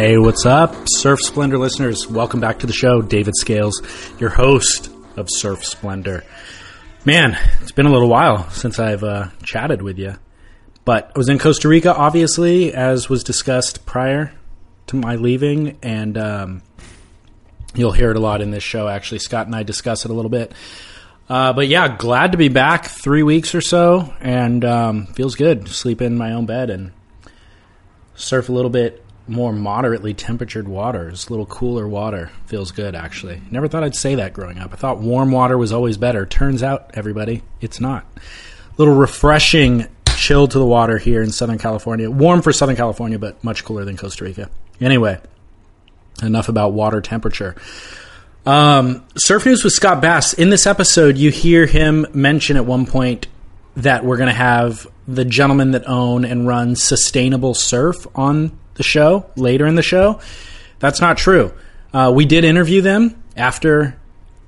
Hey, what's up, Surf Splendor listeners? Welcome back to the show. David Scales, your host of Surf Splendor. Man, it's been a little while since I've uh, chatted with you, but I was in Costa Rica, obviously, as was discussed prior to my leaving, and um, you'll hear it a lot in this show. Actually, Scott and I discuss it a little bit. Uh, but yeah, glad to be back. Three weeks or so, and um, feels good. Sleep in my own bed and surf a little bit more moderately temperatured waters, a little cooler water. Feels good, actually. Never thought I'd say that growing up. I thought warm water was always better. Turns out, everybody, it's not. Little refreshing chill to the water here in Southern California. Warm for Southern California, but much cooler than Costa Rica. Anyway, enough about water temperature. Um, Surf News with Scott Bass. In this episode, you hear him mention at one point that we're going to have the gentlemen that own and run Sustainable Surf on the show later in the show. That's not true. Uh, we did interview them after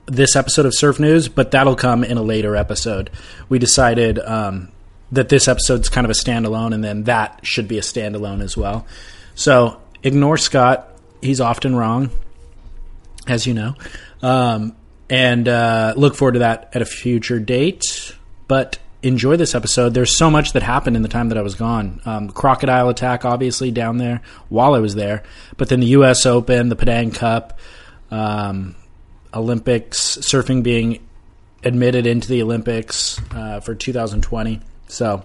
this episode of Surf News, but that'll come in a later episode. We decided um, that this episode's kind of a standalone, and then that should be a standalone as well. So ignore Scott. He's often wrong, as you know. Um, and uh, look forward to that at a future date. But enjoy this episode. There's so much that happened in the time that I was gone. Um, crocodile attack, obviously, down there while I was there. But then the U.S. Open, the Padang Cup, um, Olympics, surfing being admitted into the Olympics uh, for 2020. So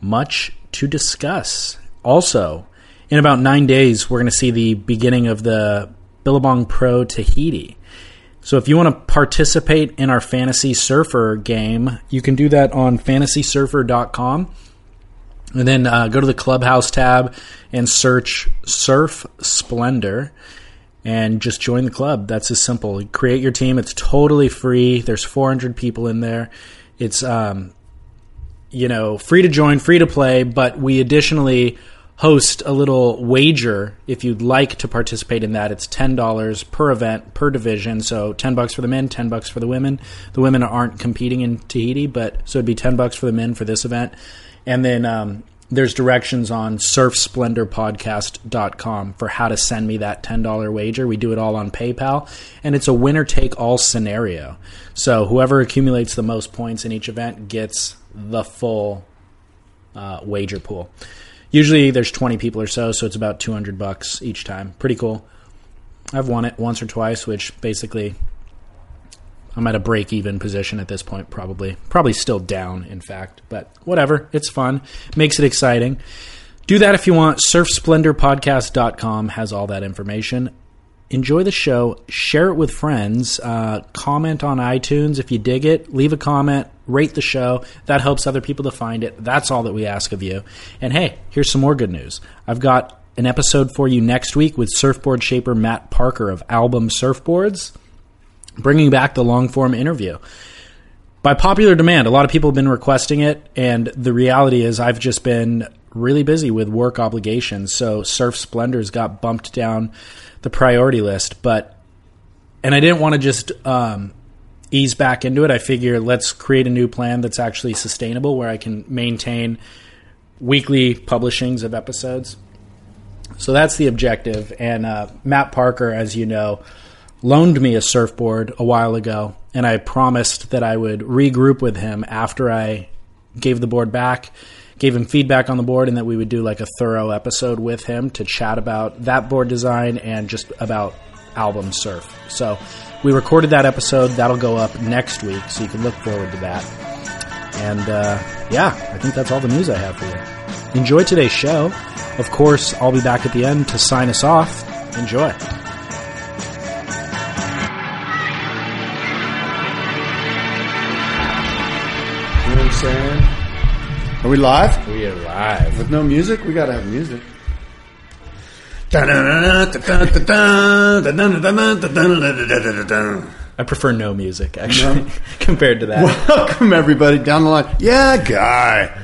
much to discuss. Also, in about nine days, we're going to see the beginning of the Billabong Pro Tahiti. So if you want to participate in our Fantasy Surfer game, you can do that on fantasysurfer.com. And then uh, go to the Clubhouse tab and search Surf Splendor and just join the club. That's as simple. Create your team. It's totally free. There's 400 people in there. It's um, you know free to join, free to play. But we additionally host a little wager if you'd like to participate in that. It's ten dollars per event per division, so ten bucks for the men, ten bucks for the women. The women aren't competing in Tahiti, but so it'd be ten bucks for the men for this event, and then. Um, there's directions on surfsplendorpodcast.com for how to send me that $10 wager. We do it all on PayPal, and it's a winner take all scenario. So whoever accumulates the most points in each event gets the full uh, wager pool. Usually there's 20 people or so, so it's about 200 bucks each time. Pretty cool. I've won it once or twice, which basically I'm at a break even position at this point, probably. Probably still down, in fact, but whatever. It's fun, makes it exciting. Do that if you want. SurfSplendorPodcast.com has all that information. Enjoy the show, share it with friends, uh, comment on iTunes if you dig it, leave a comment, rate the show. That helps other people to find it. That's all that we ask of you. And hey, here's some more good news. I've got an episode for you next week with surfboard shaper Matt Parker of Album Surfboards, bringing back the long form interview. By popular demand, a lot of people have been requesting it, and the reality is, I've just been really busy with work obligations. So Surf Splendors got bumped down the priority list, but and I didn't want to just um, ease back into it. I figure let's create a new plan that's actually sustainable, where I can maintain weekly publishings of episodes. So that's the objective. And uh, Matt Parker, as you know, loaned me a surfboard a while ago, and I promised that I would regroup with him after I gave the board back gave him feedback on the board and that we would do like a thorough episode with him to chat about that board design and just about album surf. So we recorded that episode. That'll go up next week, so you can look forward to that. And uh, yeah, I think that's all the news I have for you. Enjoy today's show. Of course, I'll be back at the end to sign us off. Enjoy. You know what I'm saying? Are we live? We are live. With no music? We gotta have music. I prefer no music, actually, compared to that. Welcome everybody down the line. Yeah, guy.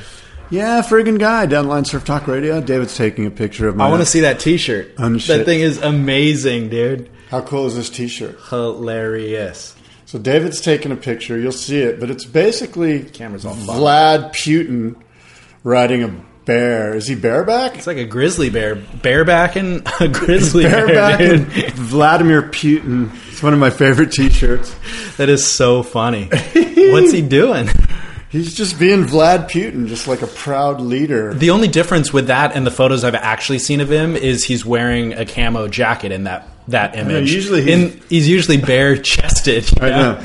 Yeah, friggin' guy down the line. Surf Talk Radio. David's taking a picture of my. I want to see that T-shirt. Oh, that thing is amazing, dude. How cool is this T-shirt? Hilarious. So David's taking a picture. You'll see it, but it's basically Camera's all. Vlad Putin riding a bear. Is he bareback? It's like a grizzly bear, bareback and a grizzly bear. Bareback and Vladimir Putin. It's one of my favorite T-shirts. That is so funny. What's he doing? He's just being Vlad Putin, just like a proud leader. The only difference with that and the photos I've actually seen of him is he's wearing a camo jacket in that that image. usually he's- In- he's usually bare chested. I know,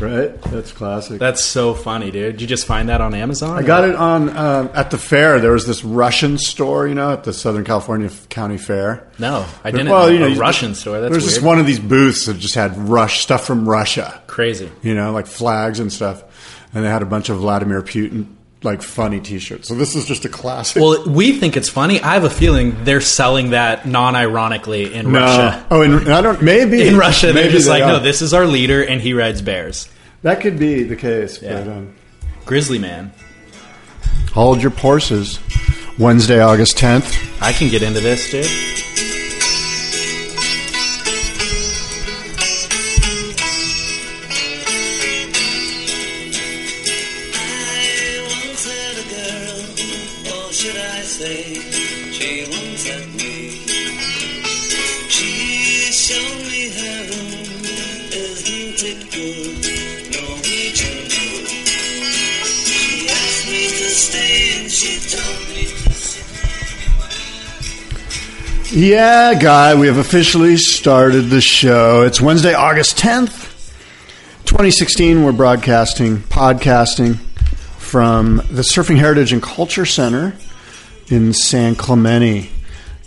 right? That's classic. That's so funny, dude. Did you just find that on Amazon? I got it on uh, at the fair. There was this Russian store, you know, at the Southern California County Fair. No, I didn't. Well, you know, a Russian store. That's was weird. just one of these booths that just had Rush stuff from Russia, Crazy. you know, like flags and stuff, and they had a bunch of Vladimir Putin like funny T-shirts. So this is just a classic. Well, we think it's funny. I have a feeling they're selling that non-ironically in no. Russia. Oh, in, I don't. Maybe In Russia, they're maybe just they like, are. no, this is our leader, and he rides bears. That could be the case. Yeah. But, um, Grizzly man. hold your horses. Wednesday, August 10th. I can get into this, dude. Yeah, guy, we have officially started the show. It's Wednesday, August 10th, 2016. We're broadcasting, podcasting from the Surfing Heritage and Culture Center in San Clemente.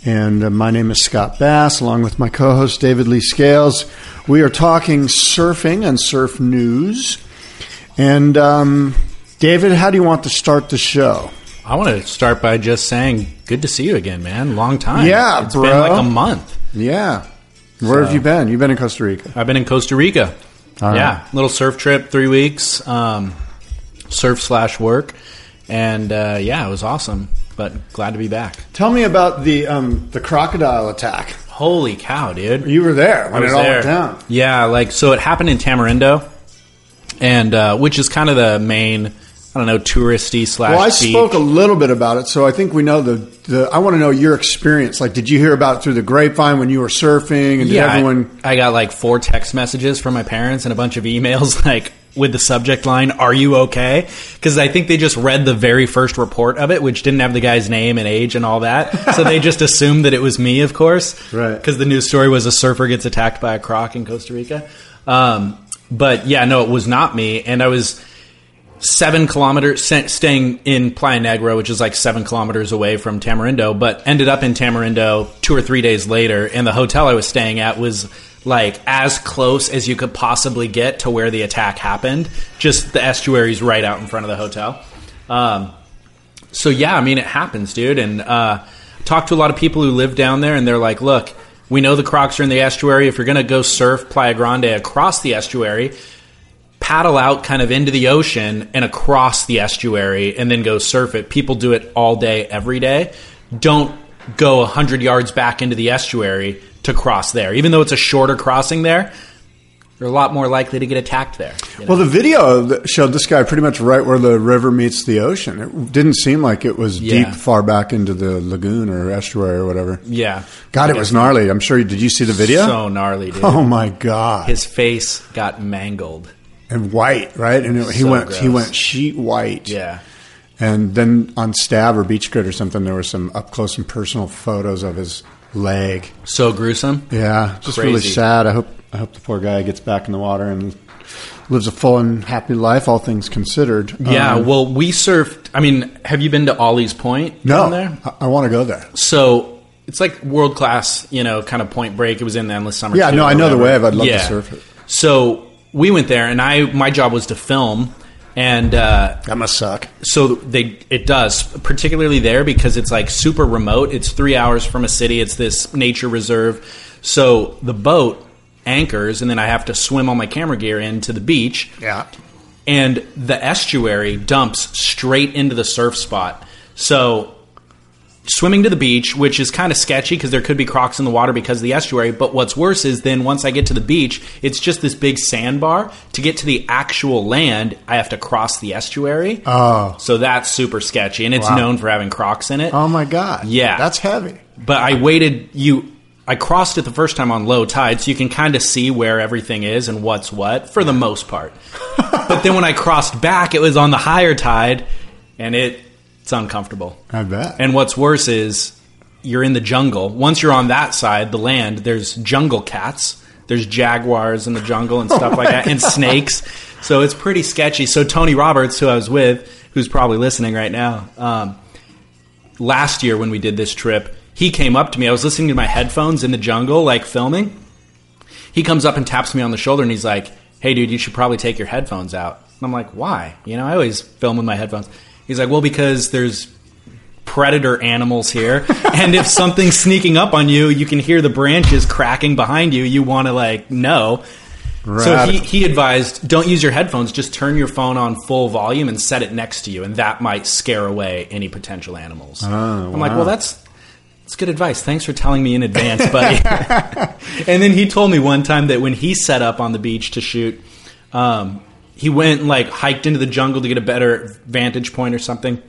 And uh, my name is Scott Bass, along with my co host David Lee Scales. We are talking surfing and surf news. And, um, David, how do you want to start the show? I want to start by just saying, good to see you again, man. Long time. Yeah, it's bro. been like a month. Yeah. Where have you been? You've been in Costa Rica. I've been in Costa Rica. Right. yeah, little surf trip, three weeks, um, surf slash work, and uh, yeah, it was awesome. But glad to be back. Tell me about the um, the crocodile attack. Holy cow, dude! You were there when it all there. went down. Yeah, like so it happened in Tamarindo, and uh, which is kind of the main, I don't know, touristy slash. Well, I beach. spoke a little bit about it, so I think we know the. the I want to know your experience. Like, did you hear about it through the grapevine when you were surfing? And yeah, I- everyone? I, got like four text messages from my parents and a bunch of emails, like with the subject line "Are you okay?" Because I think they just read the very first report of it, which didn't have the guy's name and age and all that, so they just assumed that it was me, of course, Right. Because the news story was a surfer gets attacked by a croc in Costa Rica. Um, but yeah, no, it was not me, and I was seven kilometers staying in Playa Negra, which is like seven kilometers away from Tamarindo, but ended up in Tamarindo two or three days later. And the hotel I was staying at was like as close as you could possibly get to where the attack happened. Just the estuaries right out in front of the hotel. Um, so yeah, I mean it happens, dude. And uh, talked to a lot of people who live down there, and they're like, "Look, we know the Crocs are in the estuary. If you're going to go surf Playa Grande across the estuary, paddle out kind of into the ocean and across the estuary, and then go surf it. People do it all day, every day. Don't go hundred yards back into the estuary to cross there, even though it's a shorter crossing there." You're a lot more likely to get attacked there. you know? Well, the video showed this guy pretty much right where the river meets the ocean. It didn't seem like it was Yeah. deep, far back into the lagoon or estuary or whatever. yeah, God, it was gnarly. I'm sure. Did you see the video? so gnarly, dude. oh my god! His face got mangled. And white, right? And it, he So went. He went sheet white. Yeah. And then on Stab or Beach Grit or something, there were some up close and personal photos of his leg. So gruesome. Yeah, just really sad. I hope I hope the poor guy gets back in the water and lives a full and happy life, all things considered. Yeah, Um, well, we surfed. I mean, have you been to Ollie's Point no, down there? I, I want to go there. So it's like world class, you know, kind of Point Break. It was in the Endless Summer. Yeah, no, I know the wave. I'd love to surf it. So we went there, and I my job was to film, and uh, That must suck. so they it does particularly there because it's like super remote. It's three hours from a city. It's this nature reserve. So the boat anchors and then i have to swim all my camera gear into the beach. Yeah. and the estuary dumps straight into the surf spot. So swimming to the beach, which is kind of sketchy because there could be crocs in the water because of the estuary. But what's worse is then once I get to the beach, it's just this big sandbar. To get to the actual land, I have to cross the estuary. Oh. So that's super sketchy, and it's Wow. known for having crocs in it. Oh my god. Yeah. That's heavy. But I waited. You, I crossed it the first time on low tide, so you can kind of see where everything is and what's what for the most part. but then when I crossed back, it was on the higher tide, and it it's uncomfortable. I bet. And what's worse is you're in the jungle. Once you're on that side, the land, there's jungle cats. There's jaguars in the jungle and stuff like that, and snakes. So it's pretty sketchy. So Tony Roberts, who I was with, who's probably listening right now, um, last year when we did this trip, he came up to me. I was listening to my headphones in the jungle, like filming. He comes up and taps me on the shoulder, and he's like, "Hey, dude, you should probably take your headphones out." And I'm like, "Why?" You know, I always film with my headphones. He's like, "Well, because there's predator animals here, and if something's sneaking up on you, you can hear the branches cracking behind you. You want to like know." So he, he advised, don't use your headphones. Just turn your phone on full volume and set it next to you, and that might scare away any potential animals. Oh, I'm like, well, that's that's good advice. Thanks for telling me in advance, buddy. and then he told me one time that when he set up on the beach to shoot, um, he went and like hiked into the jungle to get a better vantage point or something.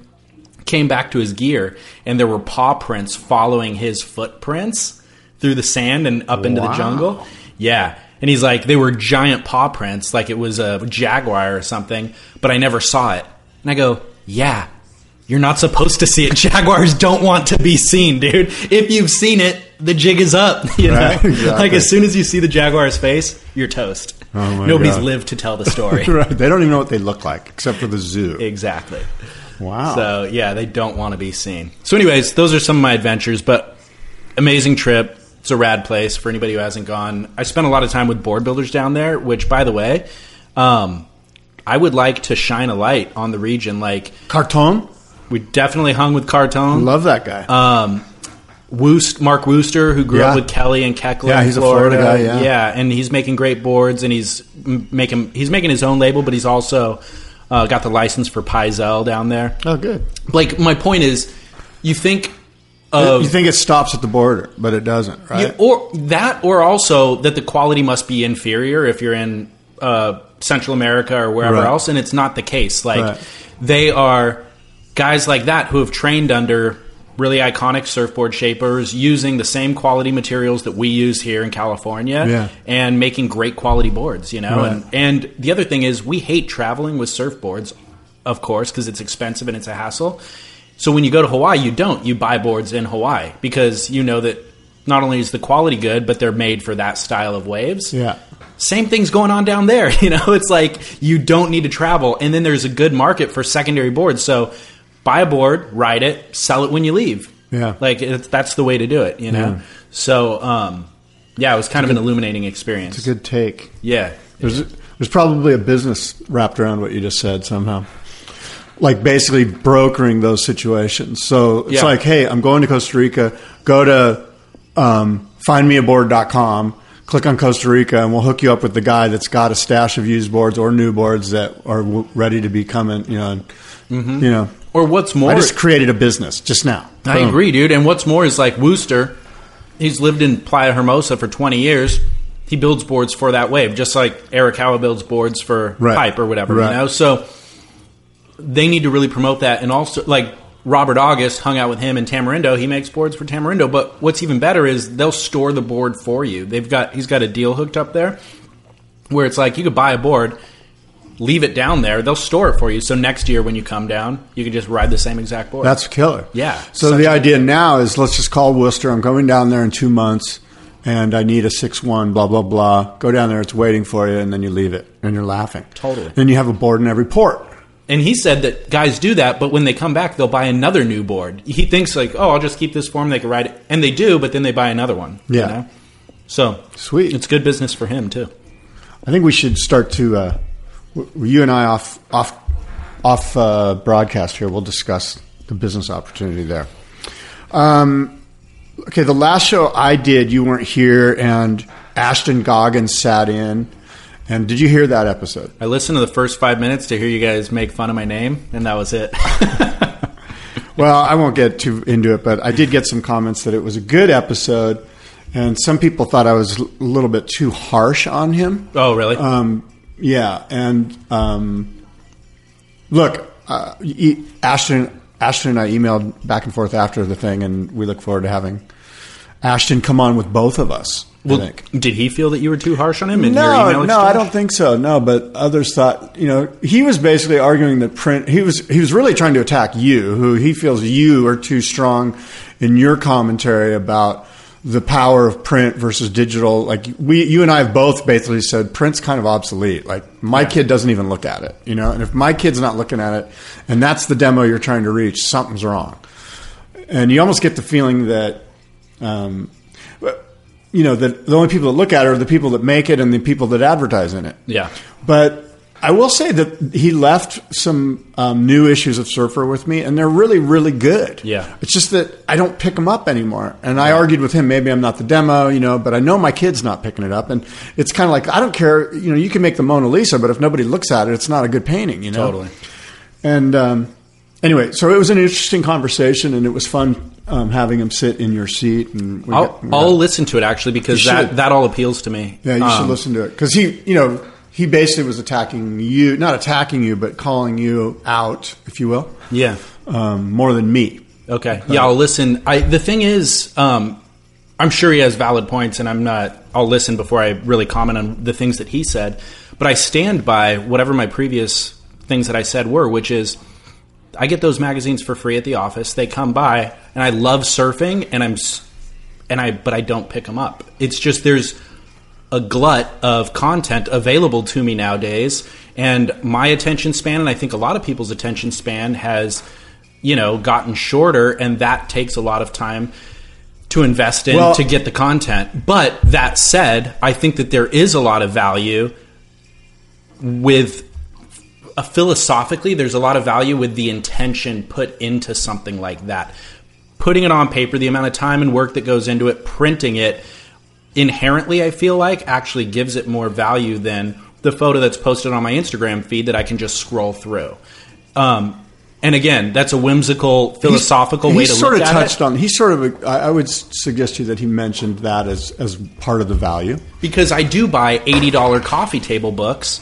Came back to his gear, and there were paw prints following his footprints through the sand and up into the jungle. Yeah. And he's like, they were giant paw prints, like it was a jaguar or something, but I never saw it. And I go, yeah, you're not supposed to see it. Jaguars don't want to be seen, dude. If you've seen it, the jig is up. You know, Right, exactly. like as soon as you see the jaguar's face, you're toast. Oh Nobody's God. lived to tell the story. right. They don't even know what they look like except for the zoo. exactly. wow. So yeah, they don't want to be seen. So, anyways, those are some of my adventures. But amazing trip. It's a rad place for anybody who hasn't gone. I spent a lot of time with board builders down there. Which, by the way, um, I would like to shine a light on the region. Like Carton? we definitely hung with Cartone. Love that guy. um, Woost, Mark Wooster, who grew Yeah. up with Kelly and Kechele. Yeah, he's a Florida guy, yeah. yeah, and he's making great boards, and he's making he's making his own label, but he's also uh, got the license for Pyzel down there. oh, good. Like my point is, you think of you think it stops at the border, but it doesn't, right? yeah, or that, or also that the quality must be inferior if you're in uh, Central America or wherever Right. else, and it's not the case. Like Right. they are guys like that who have trained under really iconic surfboard shapers using the same quality materials that we use here in California Yeah. and making great quality boards, you know. Right. And and the other thing is we hate traveling with surfboards, of course, because it's expensive and it's a hassle. So when you go to Hawaii, you don't. You buy boards in Hawaii because you know that not only is the quality good, but they're made for that style of waves. yeah. Same thing's going on down there. You know, it's like you don't need to travel, and then there's a good market for secondary boards. So buy a board, ride it, sell it when you leave. Yeah. like it's, that's the way to do it. You know. Yeah. So um, yeah, it was kind of an illuminating experience. It's a good take. yeah. There's there's probably a business wrapped around what you just said somehow. Like basically brokering those situations. So it's Yeah. like, hey, I'm going to Costa Rica. Go to um, findmeaboard.com. Click on Costa Rica, and we'll hook you up with the guy that's got a stash of used boards or new boards that are w- ready to be coming. You know, Mm-hmm. you know. Or what's more, I just created a business just now. I Boom. agree, dude. And what's more is like Wooster, he's lived in Playa Hermosa for 20 years. He builds boards for that wave, just like Arakawa builds boards for Right. pipe or whatever, Right. you know? So they need to really promote that. And also, like Robert August hung out with him in Tamarindo. He makes boards for Tamarindo. But what's even better is they'll store the board for you. They've got, he's got a deal hooked up there where it's like you could buy a board, leave it down there, they'll store it for you. So next year when you come down, you can just ride the same exact board. That's killer. Yeah. So the idea now is let's just call Wooster. I'm going down there in two months, and I need a six one. Blah blah blah. Go down there. It's waiting for you, and then you leave it, and you're laughing. Totally. Then you have a board in every port. And he said that guys do that, but when they come back, they'll buy another new board. He thinks like, oh, I'll just keep this for them; they can ride it, and they do. But then they buy another one. you Yeah. know? So Sweet. it's good business for him too. I think we should start to. Uh, you and I off off off uh, broadcast here. We'll discuss the business opportunity there. Um, okay, the last show I did, you weren't here, and Ashton Goggins sat in. And did you hear that episode? I listened to the first five minutes to hear you guys make fun of my name, and that was it. Well, I won't get too into it, but I did get some comments that it was a good episode, and some people thought I was a little bit too harsh on him. Oh, really? Um, yeah, and um, look, uh, Ashton, Ashton and I emailed back and forth after the thing, and we look forward to having Ashton come on with both of us. I well, think. did he feel that you were too harsh on him in your No, no, I don't think so. No, but others thought, you know, he was basically arguing that print. He was he was really trying to attack you, who he feels you are too strong in your commentary about the power of print versus digital. Like we, you and I have both basically said print's kind of obsolete. Like my kid doesn't even look at it, you know. And if my kid's not looking at it, and that's the demo you're trying to reach, something's wrong. And you almost get the feeling that. Um, you know, that the only people that look at it are the people that make it and the people that advertise in it. Yeah. But I will say that he left some um, new issues of Surfer with me, and they're really, really good. Yeah. It's just that I don't pick them up anymore. And I argued with him, maybe I'm not the demo, you know, but I know my kid's not picking it up. And it's kind of like, I don't care, you know, you can make the Mona Lisa, but if nobody looks at it, it's not a good painting, you know? Totally. And um, anyway, so it was an interesting conversation, and it was fun um, having him sit in your seat. And I'll, got- I'll listen to it actually because that, that all appeals to me. Yeah, you should Um, listen to it because he, you know, he basically was attacking you, not attacking you, but calling you out, if you will, Yeah. um, more than me. Okay. Yeah, I'll listen. I the thing is, um, I'm sure he has valid points, and I'm not. I'll listen before I really comment on the things that he said. But I stand by whatever my previous things that I said were, which is I get those magazines for free at the office. They come by, and I love surfing, and I'm, and I, but I don't pick them up. It's just there's a glut of content available to me nowadays, and my attention span, and I think a lot of people's attention span has, you know, gotten shorter, and that takes a lot of time to invest in Well- to get the content. But that said, I think that there is a lot of value with uh, philosophically, there's a lot of value with the intention put into something like that. Putting it on paper, the amount of time and work that goes into it, printing it, inherently, I feel like actually gives it more value than the photo that's posted on my Instagram feed that I can just scroll through. Um, and again, that's a whimsical, philosophical way he to sort look of at touched it. on. He sort of. I I would suggest to you that he mentioned that as as part of the value. because I do buy eighty dollar coffee table books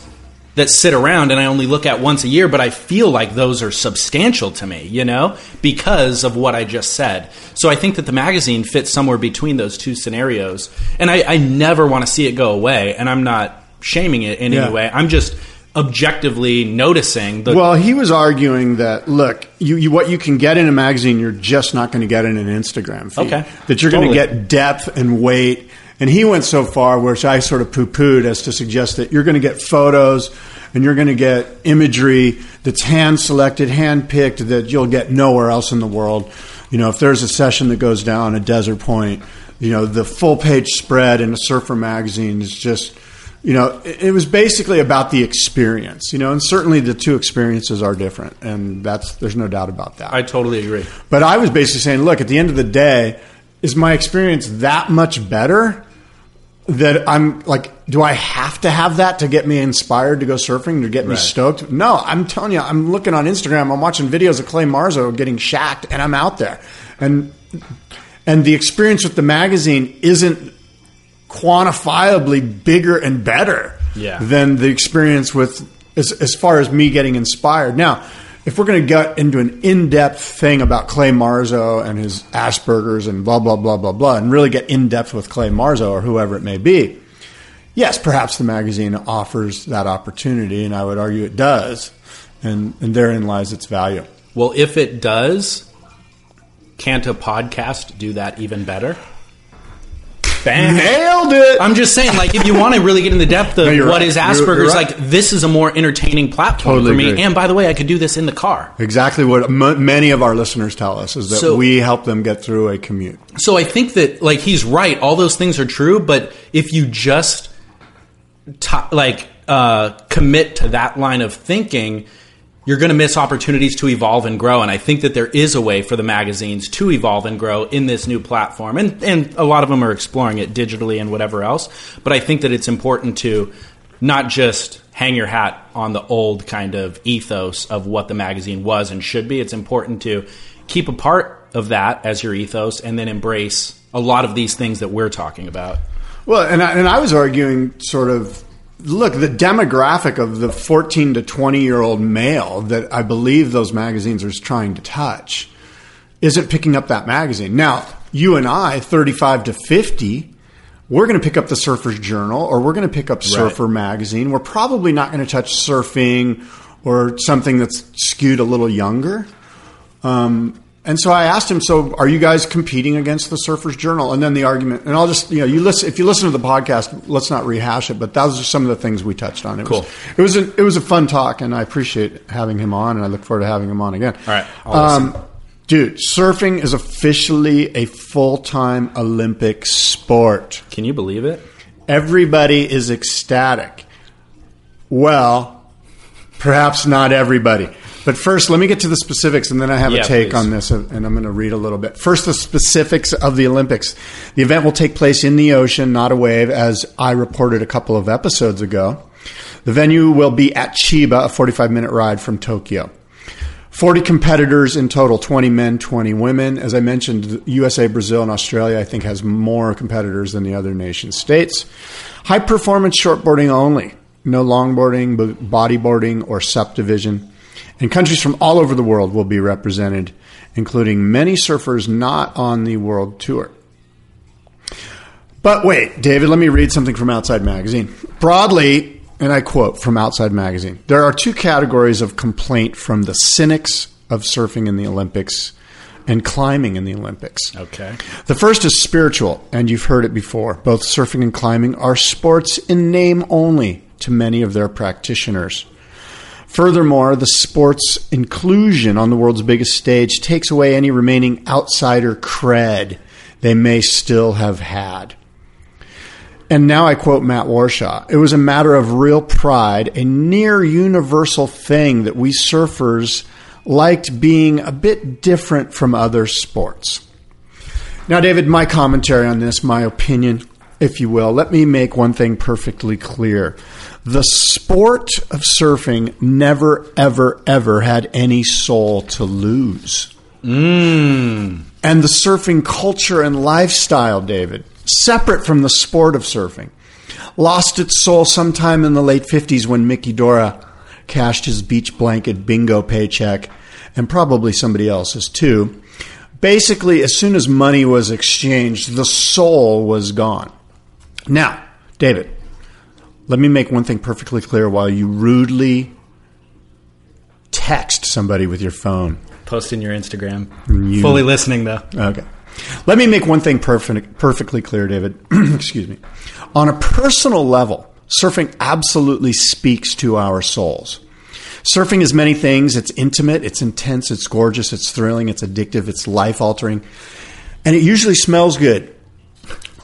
that sit around and I only look at once a year, but I feel like those are substantial to me, you know, because of what I just said. So I think that the magazine fits somewhere between those two scenarios, and I, I never want to see it go away. And I'm not shaming it in Yeah. any way. I'm just objectively noticing the Well, he was arguing that look, you, you what you can get in a magazine, you're just not going to get in an Instagram feed. Okay. That you're going to get depth and weight. And he went so far, which I sort of poo-pooed, as to suggest that you're going to get photos and you're going to get imagery that's hand selected, hand picked, that you'll get nowhere else in the world. You know, if there's a session that goes down at Desert Point, you know, the full page spread in a surfer magazine is just you know, it was basically about the experience, you know, and certainly the two experiences are different, and that's there's no doubt about that. I totally agree. but I was basically saying, look, at the end of the day, is my experience that much better that I'm like, do I have to have that to get me inspired to go surfing to get me Right. stoked? No, I'm telling you, I'm looking on Instagram, I'm watching videos of Clay Marzo getting shacked, and I'm out there, and and the experience with the magazine isn't quantifiably bigger and better Yeah. than the experience with as, as far as me getting inspired. Now, if we're going to get into an in-depth thing about Clay Marzo and his Asperger's and blah blah blah blah blah, and really get in depth with Clay Marzo or whoever it may be, yes, perhaps the magazine offers that opportunity, and I would argue it does, and and therein lies its value. Well, if it does, can't a podcast do that even better? Bang. Nailed it. I'm just saying, like, if you want to really get in the depth of No, what right. is You're- Asperger's, you're right. like, this is a more entertaining platform Totally for me. agree. And by the way, I could do this in the car. Exactly what m- many of our listeners tell us is that So- we help them get through a commute. So I think that, like, he's right. All those things are true. But if you just, t- like, uh, commit to that line of thinking, you're going to miss opportunities to evolve and grow. And I think that there is a way for the magazines to evolve and grow in this new platform. And, and a lot of them are exploring it digitally and whatever else. But I think that it's important to not just hang your hat on the old kind of ethos of what the magazine was and should be. It's important to keep a part of that as your ethos and then embrace a lot of these things that we're talking about. Well, and I, and I was arguing sort of look the demographic of the 14 to 20 year old male that I believe those magazines are trying to touch isn't picking up that magazine. Now, you and I, 35 to 50, we're going to pick up the Surfer's Journal or we're going to pick up Surfer magazine. We're probably not going to touch surfing or something that's skewed a little younger. Um, and so I asked him, "So are you guys competing against the Surfers Journal?" And then the argument, and I'll just you know, you listen if you listen to the podcast, let's not rehash it, but those are some of the things we touched on. It Cool. Was, it was a, it was a fun talk, and I appreciate having him on, and I look forward to having him on again. All right, um, dude, surfing is officially a full time Olympic sport. Can you believe it? Everybody is ecstatic. Well, perhaps not everybody. But first, let me get to the specifics, and then I have Yeah, a take please. on this, uh, and I'm going to read a little bit. First, the specifics of the Olympics. The event will take place in the ocean, not a wave, as I reported a couple of episodes ago. The venue will be at Chiba, a 45 minute ride from Tokyo. 40 competitors in total 20 men, 20 women. As I mentioned, USA, Brazil, and Australia, I think, has more competitors than the other nation states. High performance shortboarding only. No longboarding, bodyboarding, or subdivision. And countries from all over the world will be represented, including many surfers not on the world tour. But wait, David, let me read something from Outside Magazine. Broadly, and I quote from Outside Magazine there are two categories of complaint from the cynics of surfing in the Olympics and climbing in the Olympics. Okay. The first is spiritual, and you've heard it before. Both surfing and climbing are sports in name only to many of their practitioners. Furthermore, the sport's inclusion on the world's biggest stage takes away any remaining outsider cred they may still have had. And now I quote Matt Warshaw. It was a matter of real pride, a near universal thing that we surfers liked being a bit different from other sports. Now, David, my commentary on this, my opinion, if you will, let me make one thing perfectly clear. The sport of surfing never, ever, ever had any soul to lose. Mm. And the surfing culture and lifestyle, David, separate from the sport of surfing, lost its soul sometime in the late 50s when Mickey Dora cashed his beach blanket bingo paycheck, and probably somebody else's too. Basically, as soon as money was exchanged, the soul was gone. Now, David, let me make one thing perfectly clear while you rudely text somebody with your phone. Post in your Instagram. You- Fully listening though. Okay. Let me make one thing perfect, perfectly clear, David. Excuse me. On a personal level, surfing absolutely speaks to our souls. Surfing is many things. It's intimate, it's intense, it's gorgeous, it's thrilling, it's addictive, it's life altering, and it usually smells good.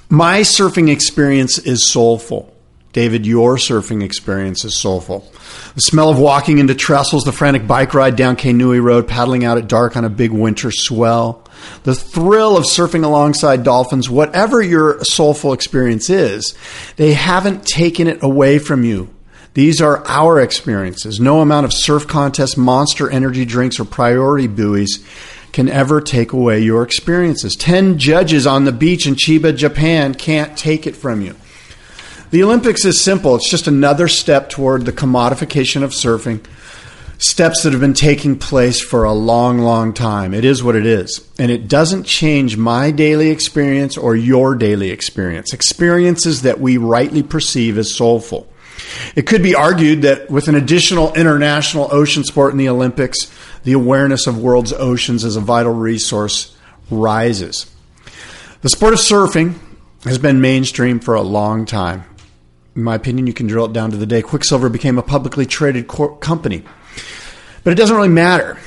My surfing experience is soulful. David, your surfing experience is soulful. The smell of walking into trestles, the frantic bike ride down Ke Nui Road, paddling out at dark on a big winter swell, the thrill of surfing alongside dolphins, whatever your soulful experience is, they haven't taken it away from you. These are our experiences. No amount of surf contests, monster energy drinks, or priority buoys can ever take away your experiences. Ten judges on the beach in Chiba, Japan can't take it from you. The Olympics is simple. It's just another step toward the commodification of surfing. Steps that have been taking place for a long, long time. It is what it is. And it doesn't change my daily experience or your daily experience. Experiences that we rightly perceive as soulful. It could be argued that with an additional international ocean sport in the Olympics, the awareness of world's oceans as a vital resource rises. The sport of surfing has been mainstream for a long time. In my opinion, you can drill it down to the day Quiksilver became a publicly traded cor- company. But it doesn't really matter.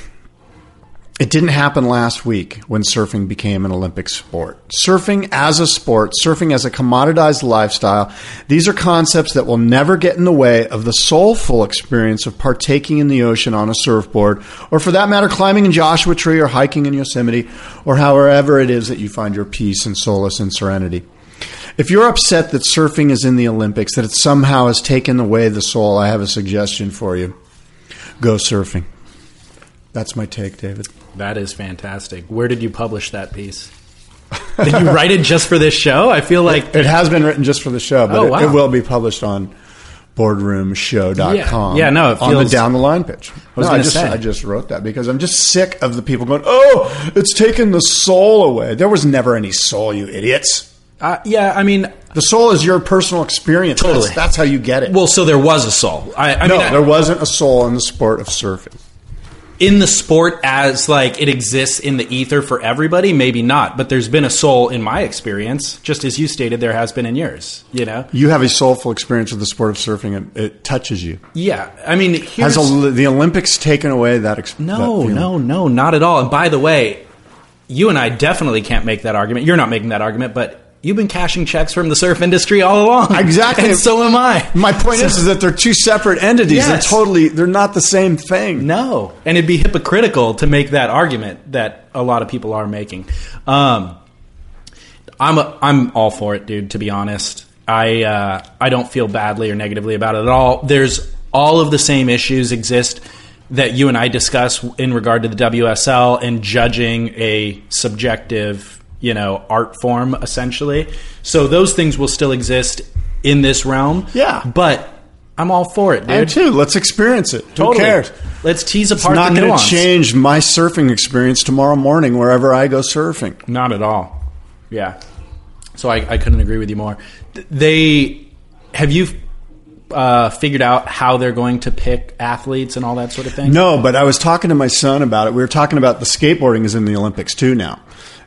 It didn't happen last week when surfing became an Olympic sport. Surfing as a sport, surfing as a commoditized lifestyle, these are concepts that will never get in the way of the soulful experience of partaking in the ocean on a surfboard, or for that matter, climbing in Joshua Tree or hiking in Yosemite, or however it is that you find your peace and solace and serenity. If you're upset that surfing is in the Olympics, that it somehow has taken away the soul, I have a suggestion for you. Go surfing. That's my take, David. That is fantastic. Where did you publish that piece? did you write it just for this show? I feel like It has been written just for the show, but Oh, it, wow. it will be published on boardroomshow.com. Yeah. Yeah, no, it on the down the line pitch. I was No, gonna just say. I just wrote that because I'm just sick of the people going, "Oh, it's taken the soul away." There was never any soul, you idiots. Uh, yeah. I mean, The soul is your personal experience. Totally. That's, that's how you get it. well, so there was a soul. I, I no, mean, I- there wasn't a soul in the sport of surfing. in the sport as like it exists in the ether for everybody, maybe not. But there's been a soul in my experience, just as you stated, there has been in yours. You know? You have a soulful experience with the sport of surfing. It, it touches you. Yeah. I mean, here's, Has a, the Olympics taken away that experience? no, no, no, not at all. And by the way, you and I definitely can't make that argument. You're not making that argument, but you've been cashing checks from the surf industry all along. Exactly. And so am I. My point is, is that they're two separate entities. Yes. They're totally, they're not the same thing. No, and it'd be hypocritical to make that argument that a lot of people are making. Um, I'm a, I'm all for it, dude. To be honest, I uh, I don't feel badly or negatively about it at all. There's all of the same issues exist that you and I discuss in regard to the WSL and judging a subjective, you know, art form essentially. So those things will still exist in this realm. Yeah. but I'm all for it, dude. I too. Let's experience it. Totally. Who cares? Let's tease apart. It's not going to change my surfing experience tomorrow morning wherever I go surfing. Not at all. Yeah. So I, I couldn't agree with you more. They have you uh, figured out how they're going to pick athletes and all that sort of thing? No, but I was talking to my son about it. We were talking about the skateboarding is in the Olympics too now.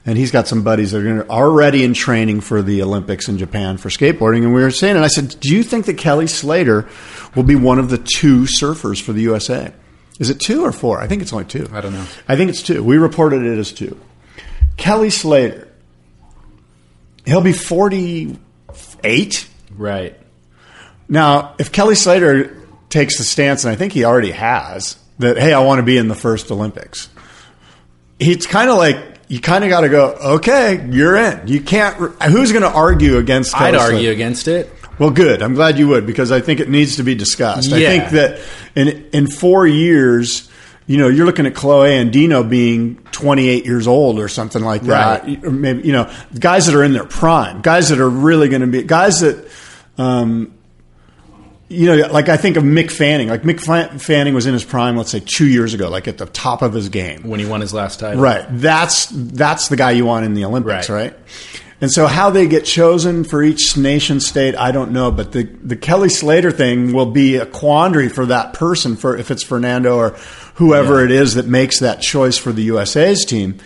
And he's got some buddies that are already in training for the Olympics in Japan for skateboarding. And we were saying, and I said, Do you think that Kelly Slater will be one of the two surfers for the USA? Is it two or four? I think it's only two. I don't know. I think it's two. We reported it as two. Kelly Slater, he'll be 48. Right. Now, if Kelly Slater takes the stance, and I think he already has, that, hey, I want to be in the first Olympics, it's kind of like, you kind of got to go, okay, you're in. You can't, who's going to argue against Kelly I'd argue against it. Well, good. I'm glad you would because I think it needs to be discussed. I think that in in four years, you know, you're looking at Kolohe Andino being 28 years old or something like that. Right. Or maybe you know, guys that are in their prime, guys that are really going to be guys that. Um, you know, like I think of Mick Fanning. Like Mick Fanning was in his prime, let's say two years ago, like at the top of his game. When he won his last title. Right. That's that's the guy you want in the Olympics, Right. right? And so how they get chosen for each nation state, I don't know. But the the Kelly Slater thing will be a quandary for that person for if it's Fernando or whoever Yeah. it is that makes that choice for the USA's team.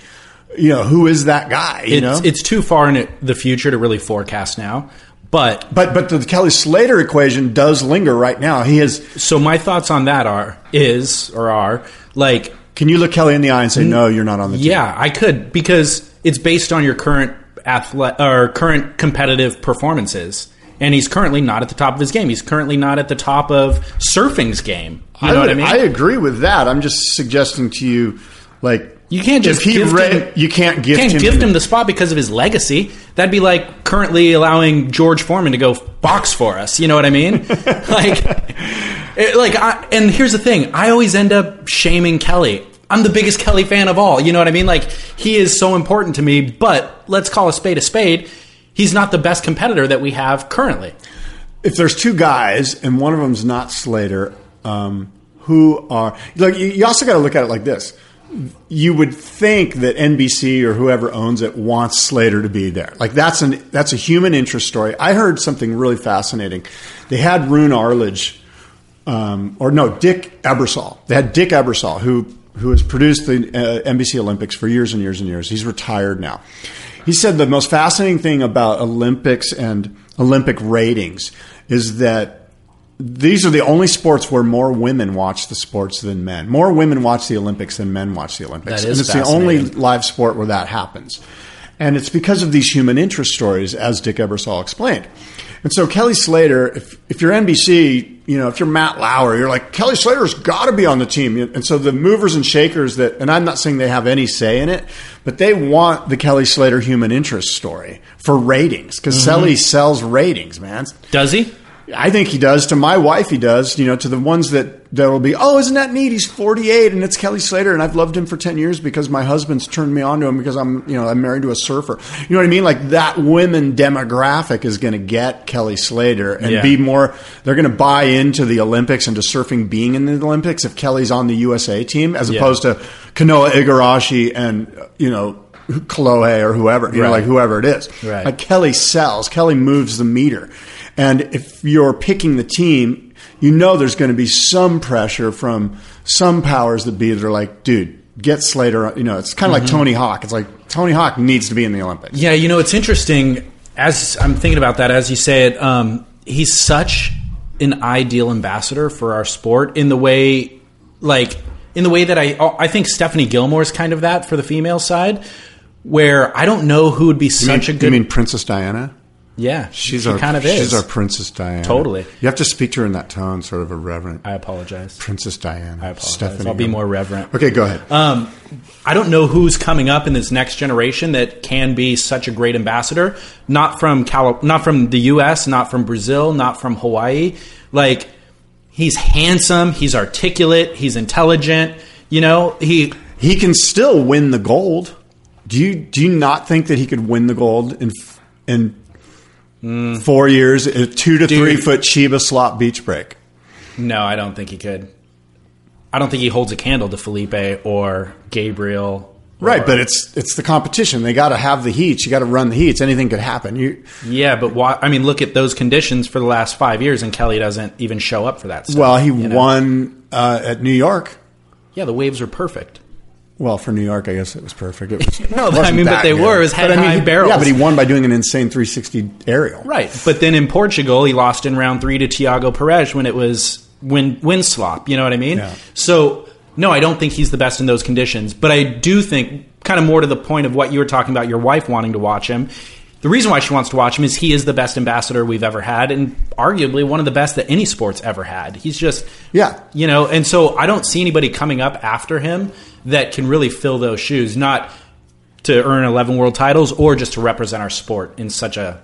You know, who is that guy? You It's, know? it's too far in the future to really forecast now. But but but the Kelly Slater equation does linger right now. He is so my thoughts on that are is or are like can you look Kelly in the eye and say, No, you're not on the team? Yeah, I could because it's based on your current athlete or current competitive performances. And he's currently not at the top of his game. He's currently not at the top of surfing's game. You know I, what I mean? I agree with that. I'm just suggesting to you, like you can't just if he gift ra- him, you can't gift can't him gift the- him the spot because of his legacy. That'd be like currently allowing George Foreman to go box for us. You know what I mean? like, it- like, I, and here's the thing: I always end up shaming Kelly. I'm the biggest Kelly fan of all. You know what I mean? Like, he is so important to me. But let's call a spade a spade. He's not the best competitor that we have currently. if there's two guys and one of them's not Slater, um, who are like you, you also got to look at it like this. You would think that NBC or whoever owns it wants Slater to be there. Like that's an that's a human interest story. I heard something really fascinating. They had Roone Arledge, um, or no, Dick Ebersol. They had Dick Ebersol who who has produced the uh, NBC Olympics for years and years and years. He's retired now. He said the most fascinating thing about Olympics and Olympic ratings is that these are the only sports where more women watch the sports than men. More women watch the Olympics than men watch the Olympics. That is and it's the only live sport where that happens. And it's because of these human interest stories, as Dick Ebersol explained. And so Kelly Slater, if, if you're NBC, you know, if you're Matt Lauer, you're like, Kelly Slater's got to be on the team. And so the movers and shakers that, and I'm not saying they have any say in it, but they want the Kelly Slater human interest story for ratings because Kelly mm-hmm. sells ratings, man. Does he? I think he does. To my wife, he does. You know, to the ones that that will be, oh, isn't that neat? He's 48 and it's Kelly Slater, and I've loved him for 10 years because my husband's turned me on to him because I'm, you know, I'm married to a surfer. You know what I mean? Like that women demographic is going to get Kelly Slater and Yeah. be more. They're going to buy into the Olympics and to surfing being in the Olympics if Kelly's on the USA team as Yeah. opposed to Kanoa Igarashi and you know. Kolohe or whoever, you know, like whoever it is. Right. Like Kelly sells. Kelly moves the meter. And if you're picking the team, you know there's going to be some pressure from some powers that be that are like, dude, get Slater. You know, it's kind of like Tony Hawk. It's like Tony Hawk needs to be in the Olympics. Yeah, you know, it's interesting. As I'm thinking about that, as you say it, um, he's such an ideal ambassador for our sport in the way, like, in the way that I, I think Stephanie Gilmore is kind of that for the female side, where I don't know who would be You such mean, a good. you mean Princess Diana? Yeah, She's she our kind of is. She's our Princess Diana. Totally. You have to speak to her in that tone, sort of a reverent I apologize. Princess Diana. I apologize. Stephanie I'll be more reverent. Okay, go ahead. Um, I don't know who's coming up in this next generation that can be such a great ambassador. Not from Cali- not from the U.S., not from Brazil, not from Hawaii. Like he's handsome, he's articulate, he's intelligent. You know, he he can still win the gold. Do you do you not think that he could win the gold in in four years, a two to Dude. three foot Chiba slot beach break? no, I don't think he could. I don't think he holds a candle to Felipe or Gabriel. Right, but it's it's the competition. They got to have the heats. You got to run the heats. Anything could happen. You yeah, but why, I mean, look at those conditions for the last five years, and Kelly doesn't even show up for that. Stuff, well, he you know? won uh, at New York. Yeah, the waves are perfect. Well, for New York, I guess it was perfect. It was, No, I mean, but they good. were. It was But I mean, he- barrels. Yeah, but he won by doing an insane 360 aerial. Right, but then in Portugal, he lost in round three to Tiago Pires when it was win wind slop. You know what I mean? Yeah. So no, I don't think he's the best in those conditions, but I do think, kind of more to the point of what you were talking about, your wife wanting to watch him. The reason why she wants to watch him is he is the best ambassador we've ever had, and arguably one of the best that any sport's ever had. He's just, Yeah. you know, and so I don't see anybody coming up after him that can really fill those shoes, not to earn 11 world titles or just to represent our sport in such a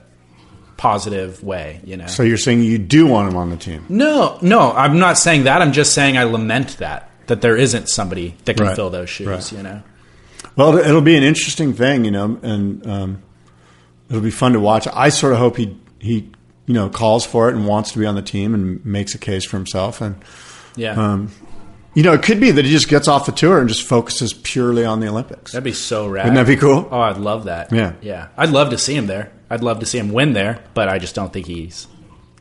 positive way, you know. So you're saying you do want him on the team? no, no, I'm not saying that. I'm just saying I lament that that there isn't somebody that can Right. fill those shoes, Right. you know. Well, it'll be an interesting thing, you know, and um, it'll be fun to watch. I sort of hope he he you know calls for it and wants to be on the team and makes a case for himself. And Yeah. um, you know, it could be that he just gets off the tour and just focuses purely on the Olympics. That'd be so rad. Wouldn't that be cool? Oh, I'd love that. Yeah. Yeah. I'd love to see him there. I'd love to see him win there, but I just don't think he's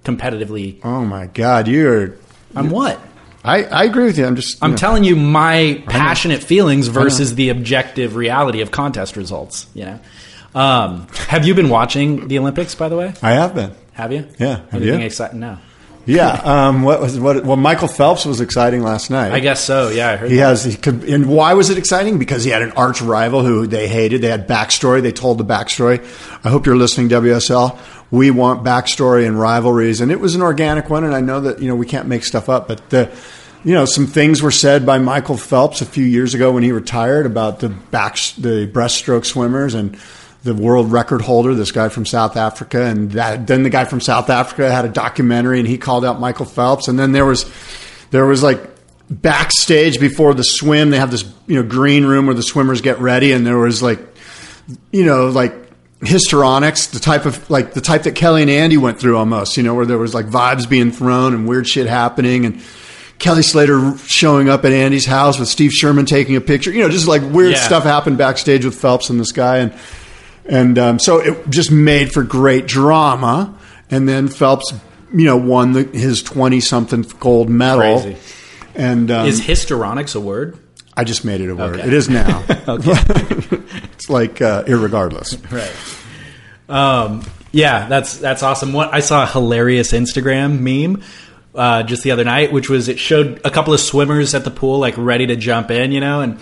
competitively Oh my God, you're. I'm what? I, I agree with you. I'm just. I'm know, telling you my passionate feelings versus the objective reality of contest results, you know. Um, have you been watching the Olympics by the way? I have been. Have you? Yeah. Have Anything you? exciting? No. Yeah. Um, what was what? Well, Michael Phelps was exciting last night. I guess so. Yeah, I heard He that. has, he could, and why was it exciting? Because he had an arch rival who they hated. They had backstory. They told the backstory. I hope you're listening, WSL. We want backstory and rivalries, and it was an organic one. And I know that you know we can't make stuff up, but the, you know, some things were said by Michael Phelps a few years ago when he retired about the back, the breaststroke swimmers and the world record holder, this guy from South Africa, and that then the guy from South Africa had a documentary and he called out Michael Phelps, and then there was there was like backstage before the swim, they have this you know green room where the swimmers get ready, and there was like you know like histrionics, the type of like the type that Kelly and Andy went through almost, you know, where there was like vibes being thrown and weird shit happening and. Kelly Slater showing up at Andy's house with Steve Sherman taking a picture, you know, just like weird Yeah. stuff happened backstage with Phelps and this guy, and and um, so it just made for great drama. And then Phelps, you know, won the, his twenty something gold medal. Crazy. And um, Is histrionics a word? I just made it a word. Okay. It is now. Okay. It's like uh, irregardless. Right. Um, yeah, that's that's awesome. What I saw a hilarious Instagram meme uh, just the other night, which was it showed a couple of swimmers at the pool like ready to jump in, you know, and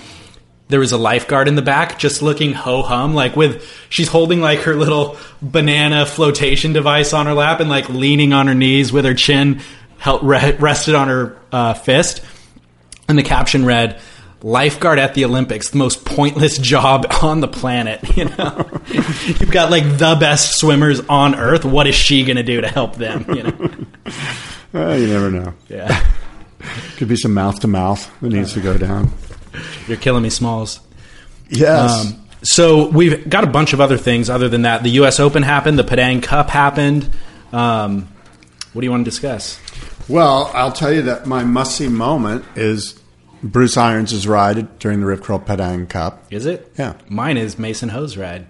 there was a lifeguard in the back just looking ho hum, like with she's holding like her little banana flotation device on her lap and like leaning on her knees with her chin held, re- rested on her uh, fist. And the caption read, lifeguard at the Olympics, the most pointless job on the planet. You know, you've got like the best swimmers on earth. What is she going to do to help them? You know, Well, you never know. yeah, Could be some mouth to mouth that needs to go down. You're killing me, Smalls. Yes. Um, so we've got a bunch of other things other than that. The U.S. Open happened. The Padang Cup happened. Um, what do you want to discuss? well, I'll tell you that my must see moment is Bruce Irons' ride during the Rip Curl Padang Cup. Is it? Yeah. Mine is Mason Ho's ride.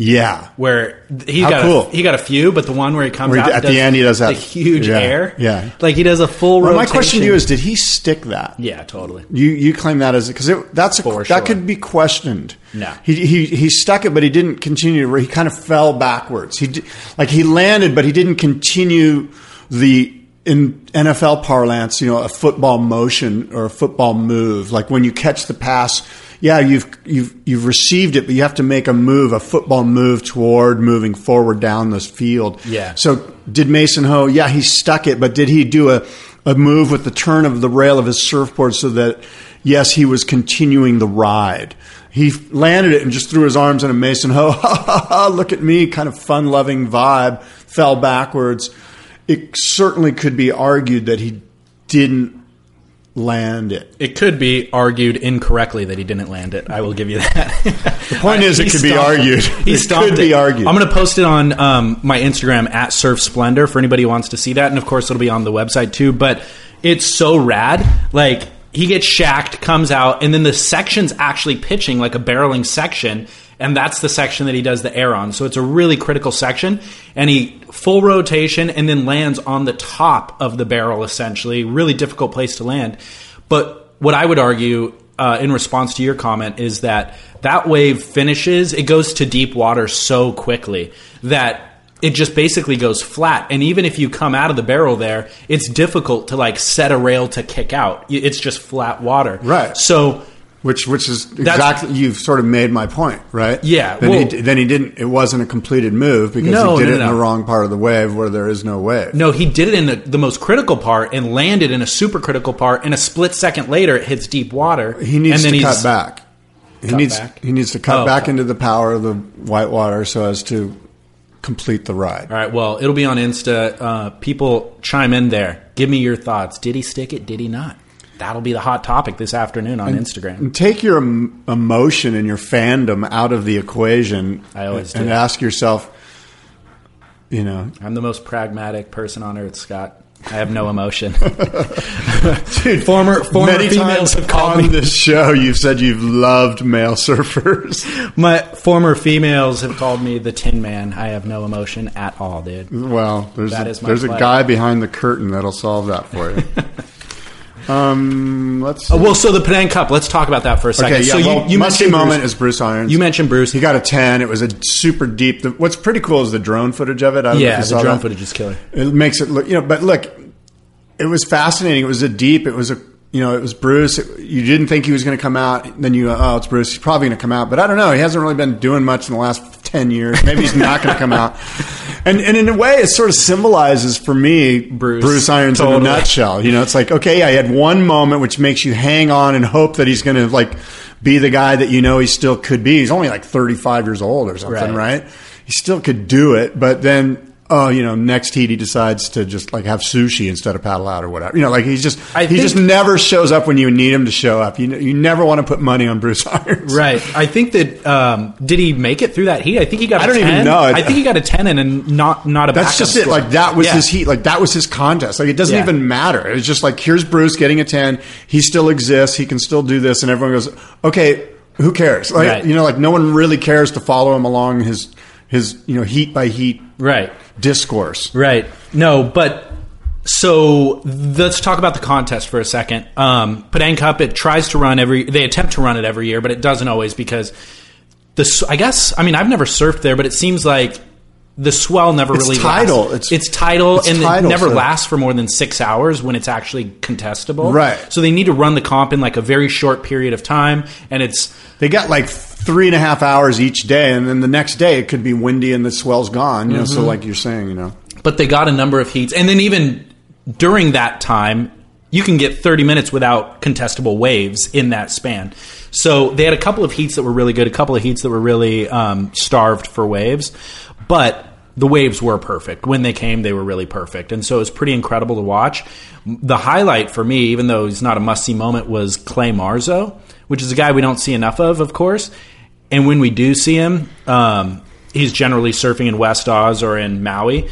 Yeah. where he How got cool. a, he got a few, but the one where he comes Where he- out at the end he does that- huge yeah, air, yeah. like he does a full. Well, my question to you is: Did he stick that? yeah, totally. You you claim that as because that's a, For that could be questioned. No. he, he he stuck it, but he didn't continue. He kind of fell backwards. He like he landed, but he didn't continue the in NFL parlance, you know, a football motion or a football move. Like when you catch the pass, yeah, you've you've you've received it, but you have to make a move, a football move toward moving forward down this field. Yeah. So did Mason Ho? Yeah, he stuck it, but did he do a a move with the turn of the rail of his surfboard so that yes, he was continuing the ride. He landed it and just threw his arms in a Mason Ho. Ha ha ha! Look at me, kind of fun loving vibe. Fell backwards. It certainly could be argued that he didn't land it. It could be argued incorrectly that he didn't land it. I will give you that. the point is it could be argued. He It could be argued. I'm going to post it on um, my Instagram at Surf Splendor for anybody who wants to see that, and of course it'll be on the website too. But it's so rad. Like he gets shacked, comes out, and then the section's actually pitching like a barreling section. And that's the section that he does the air on. So it's a really critical section. And he full rotation and then lands on the top of the barrel, essentially. Really difficult place to land. But what I would argue uh, in response to your comment is that that wave finishes, it goes to deep water so quickly that it just basically goes flat. And even if you come out of the barrel there, it's difficult to like set a rail to kick out. It's just flat water. Right. So Which, which is exactly you've sort of made my point, right? Yeah, Then, well- he, then he didn't. It wasn't a completed move because No, he did no, it no, in the wrong part of the wave where there is no wave. No, he did it in the, the most critical part and landed in a super critical part. And a split second later, it hits deep water. He needs and then to cut back. He Cut needs back? he needs to cut Oh, back okay. into the power of the white water so as to complete the ride. All right. Well, it'll be on Insta. Uh, people chime in there. Give me your thoughts. Did he stick it? Did he not? That'll be the hot topic this afternoon on Instagram. And take your emotion and your fandom out of the equation. I always and do. ask yourself, you know, I'm the most pragmatic person on earth, Scott. I have no emotion. dude, Former- former many females times have called on me- this show. You've said you've loved male surfers. My former females have called me the Tin Man. I have no emotion at all, dude. Well, there's That a, is my there's a guy behind the curtain that'll solve that for you. um, let's. Uh, well, so the Padang Cup. Let's talk about that for a second. okay, yeah. so well, you, you mentioned moment Bruce. is Bruce Irons. You mentioned Bruce. He got a ten. It was a super deep. The, what's pretty cool is the drone footage of it. I don't know if yeah, the drone that. footage is killer. It makes it look, you know, but look, it was fascinating. It was a deep, it was a, you know, it was Bruce. It- you didn't think he was going to come out. Then you, oh, it's Bruce. He's probably going to come out. But I don't know. He hasn't really been doing much in the last 10 years. Maybe he's not going to come out. And, and in a way, it sort of symbolizes for me Bruce. Irons in a nutshell. You know, it's like, okay, yeah, he had one moment which makes you hang on and hope that he's going to like be the guy that you know he still could be. He's only like 35 years old or something, Right. right? He still could do it, but then oh, you know, next heat he decides to just like have sushi instead of paddle out or whatever. You know, like he's just I he think- just never shows up when you need him to show up. You you never want to put money on Bruce Irons, Right. I think that um, did he make it through that heat? I think he got. I a don't even 10. know. I think he got a ten and a not not a. That's just it. score. Like that was Yeah. his heat. Like that was his contest. Like it doesn't Yeah. even matter. It's just like here's Bruce getting a ten. He still exists. He can still do this, and everyone goes, okay, who cares? Like Right. you know, like no one really cares to follow him along his his you know heat by heat Right. discourse. Right. No, but so let's talk about the contest for a second. Um, Padang Cup it tries to run every. They attempt to run it every year, but it doesn't always because the. I guess I mean I've never surfed there, but it seems like the swell never It's really tidal. Lasts. It's- It's, tidal, it's and tidal, it never so- lasts for more than six hours when it's actually contestable. Right. So they need to run the comp in like a very short period of time, and it's They got like three and a half hours each day, and then the next day it could be windy and the swell's gone. You know, Mm-hmm. so like you're saying, you know, but they got a number of heats, and then even during that time, you can get 30 minutes without contestable waves in that span. So they had a couple of heats that were really good, a couple of heats that were really um, starved for waves, but the waves were perfect. When they came, they were really perfect. And so it was pretty incredible to watch. The highlight for me, even though it's not a must see moment, was Clay Marzo, which is a guy we don't see enough of, of course. And when we do see him, um, he's generally surfing in West Oz or in Maui.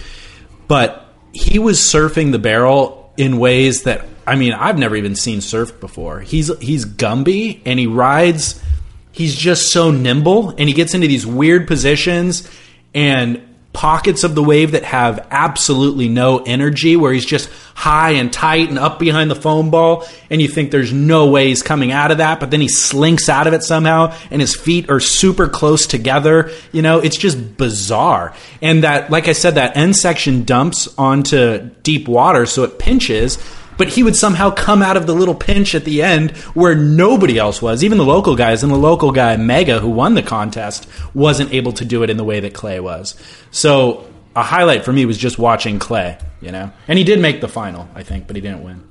But he was surfing the barrel in ways that I mean I've never even seen surfed before. He's he's Gumby and he rides. He's just so nimble and he gets into these weird positions and pockets of the wave that have absolutely no energy where he's just high and tight and up behind the foam ball and you think there's no way he's coming out of that but then he slinks out of it somehow and his feet are super close together. You know it's just bizarre. And that like i said that end section dumps onto deep water so it pinches but he would somehow come out of the little pinch at the end where nobody else was. Even the local guys and the local guy Mega who won the contest wasn't able to do it in the way that Clay was. So a highlight for me was just watching Clay, you know. And he did make the final, I think, but he didn't win.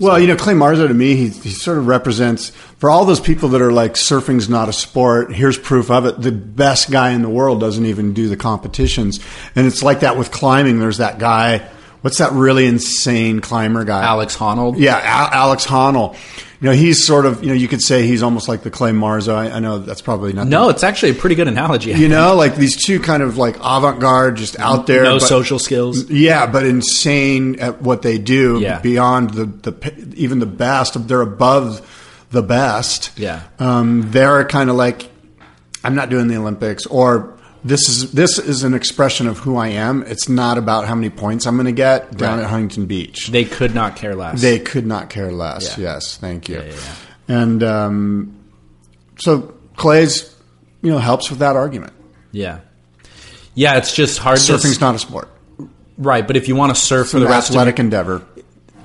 Well, you know, Clay Marzo to me, he, he sort of represents for all those people that are like surfing's not a sport. Here's proof of it. The best guy in the world doesn't even do the competitions, and it's like that with climbing. There's that guy. What's that really insane climber guy? Alex Honnold. Yeah, Al- Alex Honnold. You know, he's sort of you know you could say he's almost like the Clay Marzo. I, I know that's probably not. No, it's actually a pretty good analogy. You know, like these two kind of like avant garde, just out there. no but- social skills. Yeah, but insane at what they do. Yeah. Beyond the, the even the best, they're above the best. Yeah. Um, they're kind of like, I'm not doing the Olympics, or this is this is an expression of who I am. It's not about how many points I'm going to get down Right. at Huntington Beach. They could not care less. They could not care less. Yeah. Yes, thank you. Yeah, yeah. And um, so Clay's, you know, helps with that argument. yeah. Yeah, it's just hard Surfing's to not a sport. right, but if you want to surf for It's the an rest of athletic endeavor.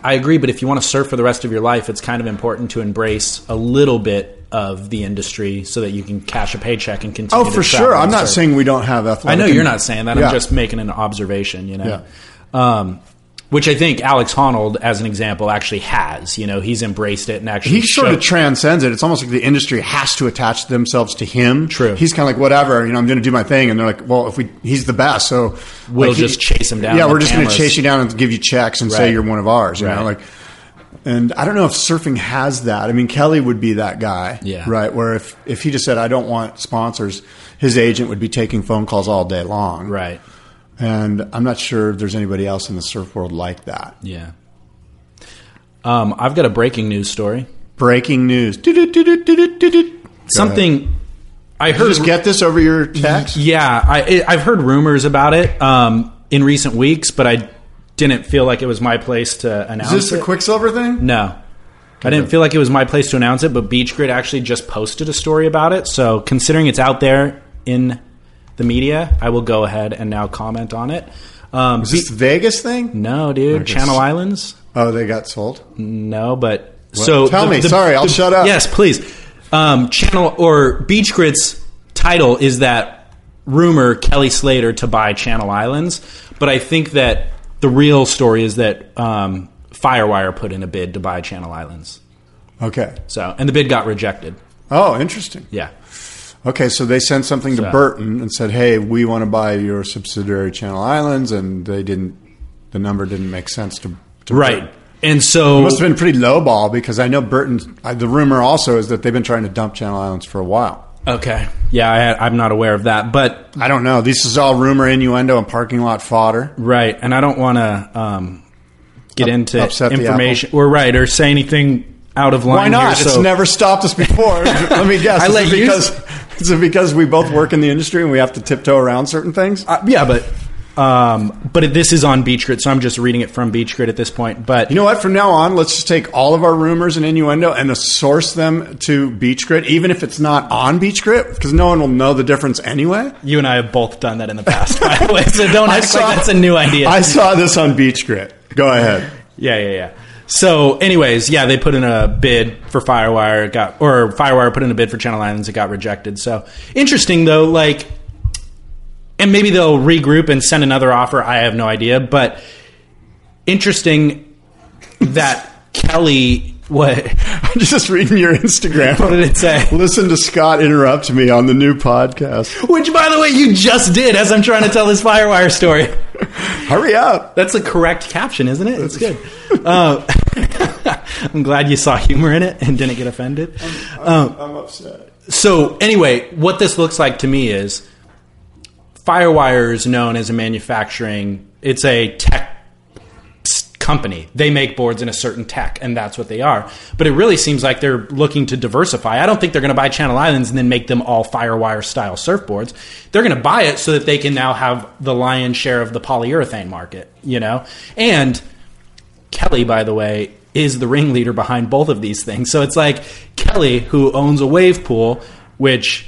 I agree, but if you want to surf for the rest of your life, it's kind of important to embrace a little bit of the industry so that you can cash a paycheck and continue. Oh, for sure. I'm not saying we don't have I know you're not saying that. Yeah. I'm just making an observation. You know, um, which I think Alex Honnold, as an example, actually has. You know, he's embraced it and actually he sort showed- of transcends it. It's almost like the industry has to attach themselves to him. True. He's kind of like whatever. You know, I'm going to do my thing, and they're like, well, if we, he's the best, so We'll like, he- just chase him down Yeah, we're just going to chase you down and give you checks and say you're one of ours. You know, like. And I don't know if surfing has that. I mean, Kelly would be that guy, Yeah. right? Where if, if he just said, "I don't want sponsors," his agent would be taking phone calls all day long, right. And I'm not sure if there's anybody else in the surf world like that. Yeah. Um, I've got a breaking news story. Breaking news. Something I Did you heard. just get this over your text? Yeah, I, I've heard rumors about it um, in recent weeks, but I didn't feel like it was my place to announce Is this the it. Quiksilver thing? No. I didn't feel like it was my place to announce it, but Beach Grit actually just posted a story about it. So, considering it's out there in the media, I will go ahead and now comment on it. Um, Is this the Vegas thing? no, dude. Okay. Channel Islands? Oh, they got sold. No, but so Tell me. Sorry, I'll shut up. Yes, please. Um, channel or Beach Grit's title is that rumor Kelly Slater to buy Channel Islands, but I think that the real story is that um, Firewire put in a bid to buy Channel Islands. Okay. So, and the bid got rejected. Oh, interesting. Yeah, Okay, so they sent something to So- Burton and said, "Hey, we want to buy your subsidiary Channel Islands," and they didn't. The number didn't make sense to. to right. Burton. And so, It must have been pretty low ball because I know Burton. The rumor also is that they've been trying to dump Channel Islands for a while. Okay, yeah, I, I'm not aware of that, but I don't know. This is all rumor, innuendo, and parking lot fodder. Right, and I don't want to um, get Up- into upset the information or right or say anything out of line. Why not? Here, it's never stopped us before. Let me guess. I is let it you- because is it because we both work in the industry and we have to tiptoe around certain things? Uh, yeah, but um, but this is on Beach Grit, so I'm just reading it from Beach Grit at this point. But You know what? From now on, let's just take all of our rumors and innuendo and source them to Beach Grit, even if it's not on Beach Grit, because no one will know the difference anyway. you and I have both done that in the past, by the way. So don't act saw- like that's a new idea. I saw this on Beach Grit. Go ahead. Yeah, yeah, yeah. So, anyways, yeah, they put in a bid for Firewire, it got or Firewire put in a bid for Channel Islands, it got rejected. So, interesting though, like, and maybe they'll regroup and send another offer. I have no idea, but interesting that Kelly, what? I'm just reading your Instagram. What did it say? Listen to Scott interrupt me on the new podcast. Which, by the way, you just did as I'm trying to tell this Firewire story. Hurry up. That's a correct caption, isn't it? That's good. Uh, I'm glad you saw humor in it and didn't get offended. Um, I'm upset. so, anyway, what this looks like to me is Firewire is known as a manufacturing, it's a tech company. They make boards in a certain tech, and that's what they are. But it really seems like they're looking to diversify. I don't think they're going to buy Channel Islands and then make them all Firewire style surfboards. They're going to buy it so that they can now have the lion's share of the polyurethane market, you know? And Kelly, by the way, is the ringleader behind both of these things. So it's like Kelly, who owns a wave pool, which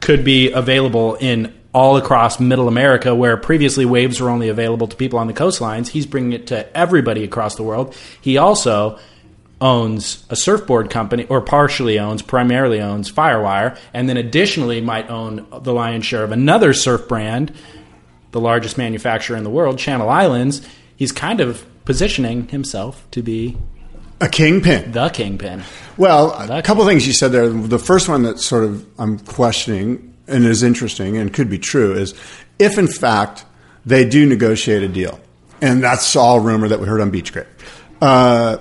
could be available in all across middle America, where previously waves were only available to people on the coastlines. He's bringing it to everybody across the world. He also owns a surfboard company, or partially owns, primarily owns Firewire, and then additionally might own the lion's share of another surf brand, the largest manufacturer in the world, Channel Islands. He's kind of positioning himself to be A kingpin. the kingpin. Well, a That- couple things you said there. The first one that sort of I'm questioning and is interesting and could be true is if in fact they do negotiate a deal, and that's all rumor that we heard on Beach Grit. Uh,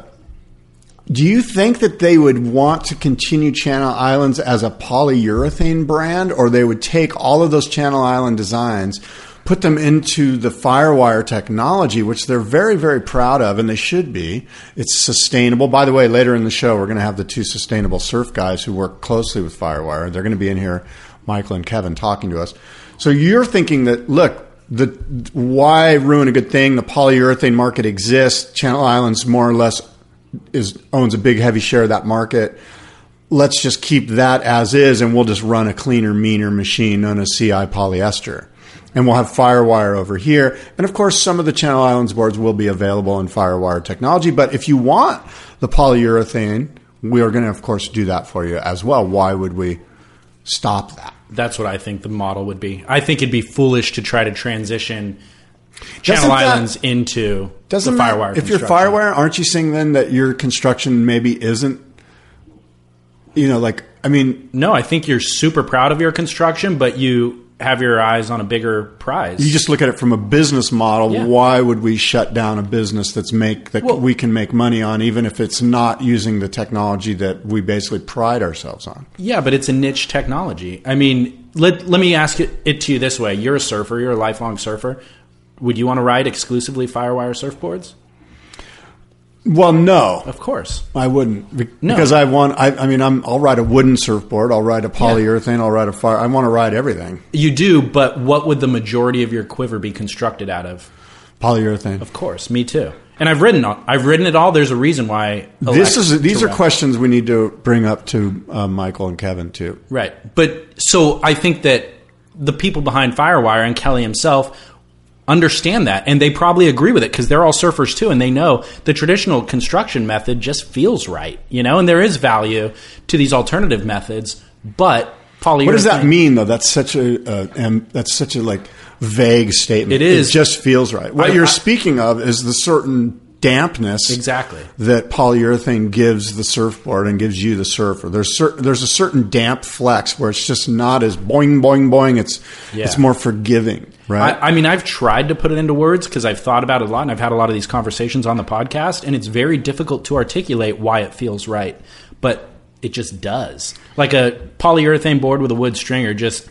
do you think that they would want to continue Channel Islands as a polyurethane brand, or they would take all of those Channel Island designs, put them into the Firewire technology, which they're very, very proud of, and they should be? It's sustainable. By the way, later in the show, we're going to have the two sustainable surf guys who work closely with Firewire. They're going to be in here, Michael and Kevin, talking to us. So you're thinking that, look, the why ruin a good thing? The polyurethane market exists. Channel Islands more or less is owns a big heavy share of that market. Let's just keep that as is, and we'll just run a cleaner, meaner machine known as CI polyester. And we'll have Firewire over here. And of course, some of the Channel Islands boards will be available in Firewire technology. But if you want the polyurethane, we are going to, of course, do that for you as well. Why would we stop that? That's what I think the model would be. I think it'd be foolish to try to transition Channel Doesn't that- Islands into Doesn't the that- Firewire. If you're. Firewire, aren't you saying then that your construction maybe isn't? You know, like I mean, no, I think you're super proud of your construction, but you have your eyes on a bigger prize. you just look at it from a business model. Yeah. Why would we shut down a business that's make that Well- we can make money on, even if it's not using the technology that we basically pride ourselves on? Yeah, but it's a niche technology. I mean, let let me ask it, it to you this way: You're a surfer. You're a lifelong surfer. Would you want to ride exclusively Firewire surfboards? Well, no, Of course. I wouldn't Be- No. because I want. I, I mean, I'm. I'll ride a wooden surfboard. I'll ride a polyurethane. I'll ride a fire. I want to ride everything. You do, but what would the majority of your quiver be constructed out of? Polyurethane. Of course, me too. And I've ridden all, I've ridden it all. There's a reason why. I This is these to are ride. questions we need to bring up to uh, Michael and Kevin too. Right. But so I think that the people behind Firewire and Kelly himself understand that and they probably agree with it because they're all surfers too and they know the traditional construction method just feels right, you know, and there is value to these alternative methods, but polyurethane What does that mean, though? That's such a uh, um, that's such a like vague statement. It is. It just feels right. What I- you're I- speaking of is the certain dampness Exactly. that polyurethane gives the surfboard and gives you the surfer. There's cer- there's a certain damp flex where it's just not as boing boing boing. It's Yeah. it's more forgiving, right? I, I mean, I've tried to put it into words because I've thought about it a lot and I've had a lot of these conversations on the podcast, and it's very difficult to articulate why it feels right, but it just does. Like a polyurethane board with a wood stringer, just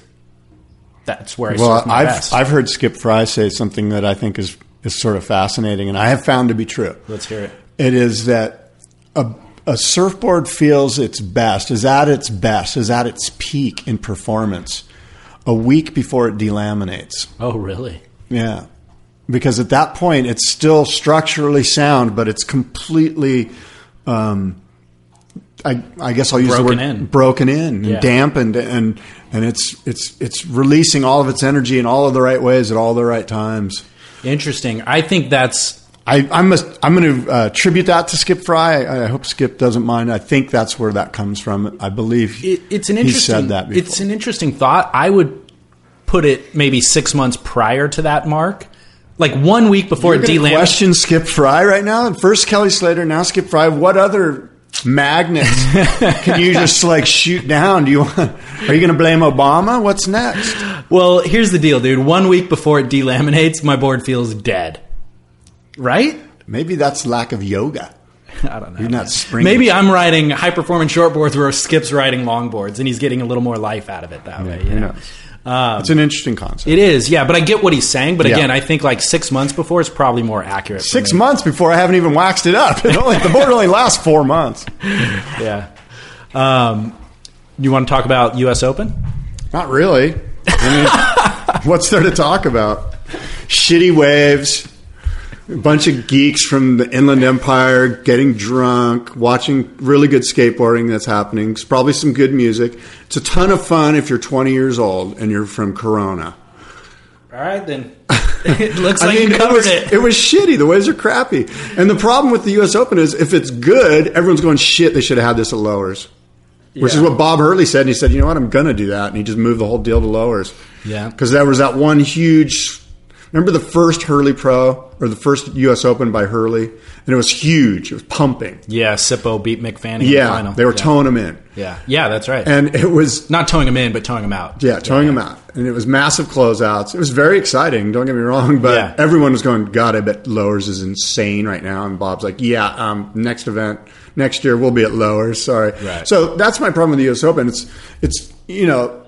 that's where I well, I've best. I've heard Skip Frye say something that I think is is sort of fascinating, and I have found to be true. Let's hear it. It is that a, a surfboard feels its best, is at its best, is at its peak in performance a week before it delaminates. Oh, really? Yeah. Because at that point, it's still structurally sound, but it's completely, um, I, I guess I'll use Broken the word in. broken in and Yeah. dampened, and and it's it's it's releasing all of its energy in all of the right ways at all the right times. Interesting. I think that's I, I must. I'm going to uh, tribute that to Skip Frye. I, I hope Skip doesn't mind. I think that's where that comes from. I believe it, it's an interesting, he said that. Before. It's an interesting thought. I would put it maybe six months prior to that mark. Like one week before You're it gonna question Skip Frye right now. First Kelly Slater, now Skip Fry. What other magnets can you just like shoot down? Do you want? Are you going to blame Obama? What's next? Well, here's the deal, dude. One week before it delaminates, my board feels dead. Right? Maybe that's lack of yoga. I don't know. You're not springing. Maybe I'm riding high performance short boards where Skip's riding long boards, and he's getting a little more life out of it that way. You know? knows? It's an interesting concept. It is, yeah. But I get what he's saying. But Yeah. again, I think like six months before is probably more accurate. Six months before I haven't even waxed it up. It only, the board only lasts four months. Yeah. Um, you want to talk about U.S. Open? Not really. I mean, what's there to talk about? Shitty waves, a bunch of geeks from the Inland Empire getting drunk, watching really good skateboarding that's happening. It's probably some good music. It's a ton of fun if you're 20 years old and you're from Corona. All right, then. it looks like I mean, you it covered was, it. it was shitty. The waves are crappy. And the problem with the U.S. Open is if it's good, everyone's going, shit, they should have had this at lowers. Which is what Bob Hurley said. And he said, you know what, I'm going to do that. And he just moved the whole deal to lowers. Yeah. Because there was that one huge. Remember the first Hurley Pro or the first U.S. Open by Hurley? And it was huge. It was pumping. Yeah, Sippo beat Mick Fanning in the Yeah. final. They were yeah. towing him in. Yeah, yeah, that's right. And it was Not towing him in, but towing him out. Yeah, towing him out. And it was massive closeouts. It was very exciting, don't get me wrong, but Yeah. everyone was going, God, I bet Lowers is insane right now. And Bob's like, Yeah, um, next event, next year we'll be at Lowers. Sorry. Right. So that's my problem with the US Open. It's it's you know,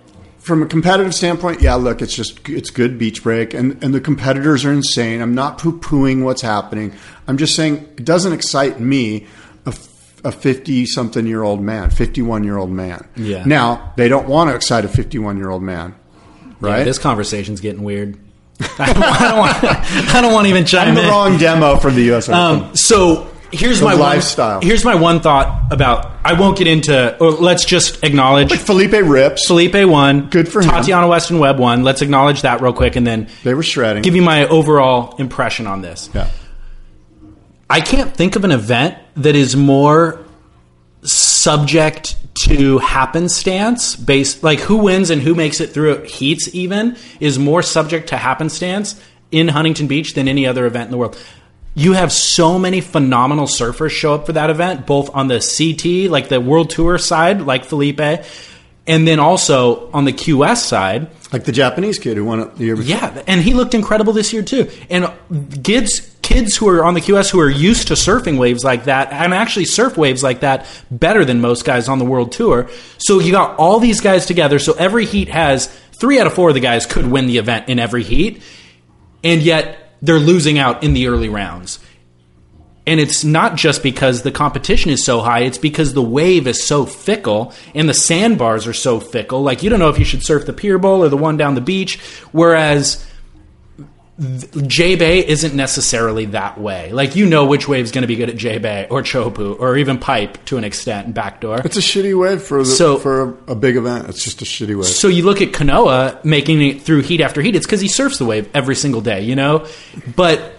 from a competitive standpoint, yeah, look, it's just it's good beach break and, and the competitors are insane. I'm not poo pooing what's happening. I'm just saying it doesn't excite me a 50 something year old man, 51 year old man. Yeah. Now, they don't want to excite a 51 year old man, right? Yeah, this conversation's getting weird. I don't, want. I don't want to even chime I'm the in. wrong demo for the US Open. Um, so here's my lifestyle. One, here's my one thought about. I won't get into. Or let's just acknowledge But Felipe Rips, Felipe won. Good for him. Tatiana Weston Webb won. Let's acknowledge that real quick, and then they were shredding. give you my overall impression on this. yeah. I can't think of an event that is more subject to happenstance based like who wins and who makes it through heats even is more subject to happenstance in Huntington Beach than any other event in the world. You have so many phenomenal surfers show up for that event, both on the CT, like the World Tour side, like Felipe, and then also on the QS side. Like the Japanese kid who won it the year before. Yeah, and he looked incredible this year too. And kids, kids who are on the QS who are used to surfing waves like that, and actually surf waves like that better than most guys on the world tour. So you got all these guys together. So every heat has three out of four of the guys could win the event in every heat, and yet they're losing out in the early rounds. And it's not just because the competition is so high, it's because the wave is so fickle and the sandbars are so fickle. Like, you don't know if you should surf the Pier Bowl or the one down the beach. Whereas J Bay isn't necessarily that way. Like, you know which wave's going to be good at J Bay or Chopu or even Pipe to an extent and Backdoor. It's a shitty wave for the, So- for a, a big event. It's just a shitty wave. So you look at Kanoa making it through heat after heat. It's because he surfs the wave every single day, you know. But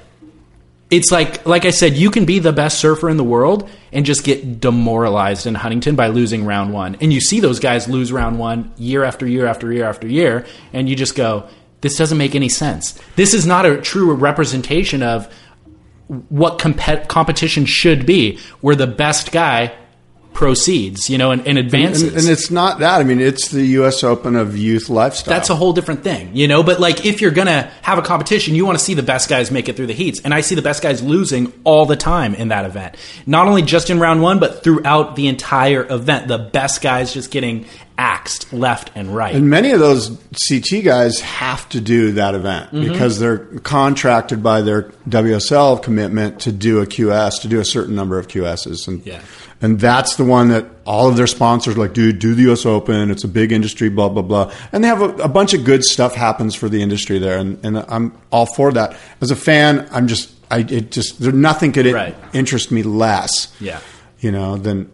it's like, like I said, you can be the best surfer in the world and just get demoralized in Huntington by losing round one. And you see those guys lose round one year after year after year after year, and you just go, "This doesn't make any sense. This is not a true representation of." What compet- competition should be, where the best guy proceeds, you know, and, and advances. and, and it's not that. I mean, it's the U.S. Open of youth lifestyle. That's a whole different thing, you know. But like, if you're gonna have a competition, you want to see the best guys make it through the heats, and I see the best guys losing all the time in that event. Not only just in round one, but throughout the entire event, the best guys just getting axed left and right. And many of those CT guys have to do that event Mm-hmm. because they're contracted by their WSL commitment to do a QS, to do a certain number of QSs. And, Yeah. and that's the one that all of their sponsors are like, dude, do the US Open. It's a big industry, blah, blah, blah. And they have a, a bunch of good stuff happens for the industry there. And, and I'm all for that. As a fan, I'm just, I, it just, there, nothing could Right. interest me less, yeah. you know, than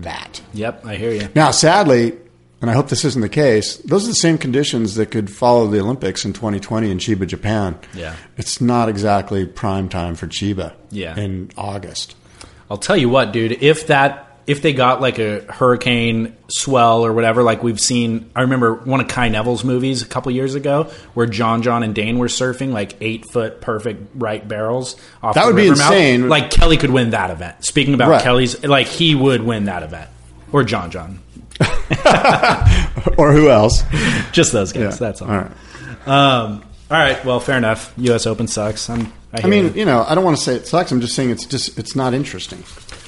that. Yep. I hear you. Now, sadly, and I hope this isn't the case, those are the same conditions that could follow the Olympics in 2020 in Chiba, Japan. Yeah. It's not exactly prime time for Chiba Yeah. in August. I'll tell you what, dude. If that if they got like a hurricane swell or whatever, like we've seen. I remember one of Kai Neville's movies a couple years ago where John, John, and Dane were surfing like eight foot perfect right barrels. Off That would be river mouth. insane. Like Kelly could win that event. Speaking about Right. Kelly's, like he would win that event, or John, John. or who else? Just those guys. Yeah. That's all. All right. Um, all right. Well, fair enough. U.S. Open sucks. I'm. I, I mean, you. you know, I don't want to say it sucks. I'm just saying it's just it's not interesting.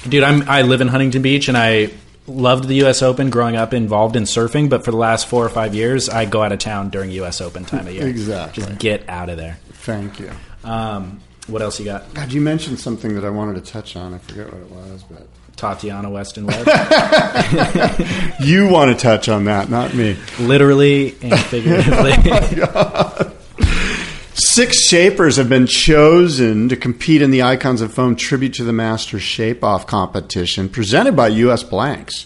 dude, I'm. I live in Huntington Beach, and I loved the U.S. Open growing up, involved in surfing. But for the last four or five years, I go out of town during U.S. Open time of year. Exactly. Just get out of there. Thank you. Um, what else you got? God, you mentioned something that I wanted to touch on. I forget what it was, but Tatiana Weston Webb, you want to touch on that, not me. literally and figuratively. Oh six shapers have been chosen to compete in the Icons of Foam Tribute to the Master Shape Off competition presented by U.S. Blanks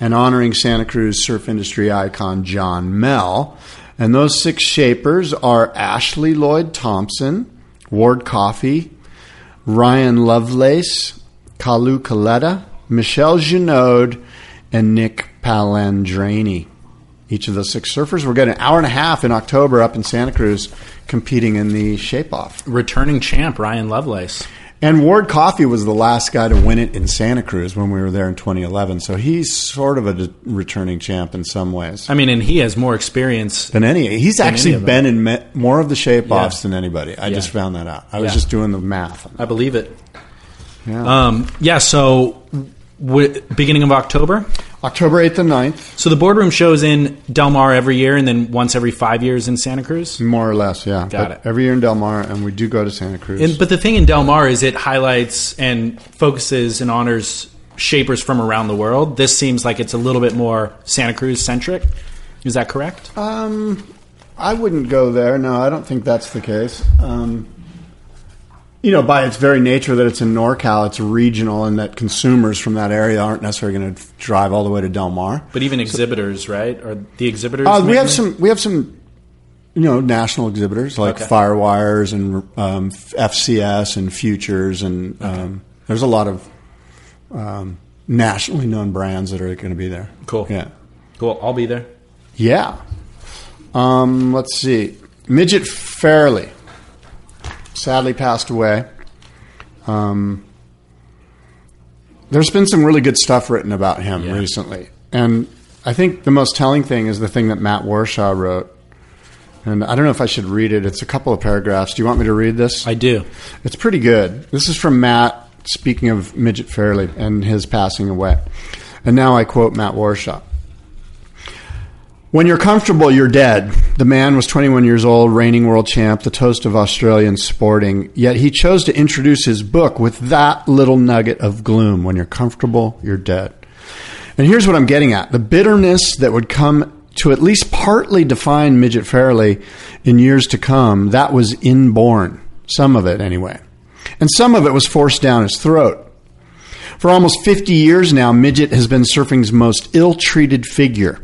and honoring Santa Cruz surf industry icon John Mell. And those six shapers are Ashley Lloyd Thompson, Ward Coffey, Ryan Lovelace, Kalu Kaleta, Michelle Junod, and Nick Palandrini. Each of those six surfers will get an hour and a half in October up in Santa Cruz competing in the shape off. Returning champ Ryan Lovelace. And Ward Coffey was the last guy to win it in Santa Cruz when we were there in 2011. So he's sort of a d- returning champ in some ways. I mean, and he has more experience. Than any, he's Than actually any been in me, more of the shape offs Yeah. than anybody. I Yeah. just found that out. I was just doing the math. I believe it. Yeah. Um, yeah. So, w- beginning of October. October 8th and 9th, So the boardroom shows in Del Mar every year, and then once every five years in Santa Cruz. more or less, yeah. Got But it. Every year in Del Mar, and we do go to Santa Cruz. And, but the thing in Del Mar is it highlights and focuses and honors shapers from around the world. This seems like it's a little bit more Santa Cruz centric. Is that correct? Um, I wouldn't go there. No, I don't think that's the case. Um, you know, by its very nature that it's in NorCal, it's regional, and that consumers from that area aren't necessarily going to drive all the way to Del Mar. but even exhibitors, right? Or the exhibitors? Uh, we have some. We have some. You know, national exhibitors like Okay. Firewires and um, FCS and Futures, and um, there's a lot of um, nationally known brands that are going to be there. Cool. Yeah. Cool. I'll be there. Yeah. Um, let's see. Midget Farrelly sadly passed away. Um, there's been some really good stuff written about him Yeah. recently. And I think the most telling thing is the thing that Matt Warshaw wrote. And I don't know if I should read it. It's a couple of paragraphs. Do you want me to read this? I do. It's pretty good. This is from Matt, speaking of Midget Farrelly and his passing away. And now I quote Matt Warshaw. When you're comfortable, you're dead. The man was 21 years old, reigning world champ, the toast of Australian sporting. Yet he chose to introduce his book with that little nugget of gloom. When you're comfortable, you're dead. And here's what I'm getting at the bitterness that would come to at least partly define Midget Farrelly in years to come, that was inborn. Some of it, anyway. And some of it was forced down his throat. For almost 50 years now, Midget has been surfing's most ill treated figure.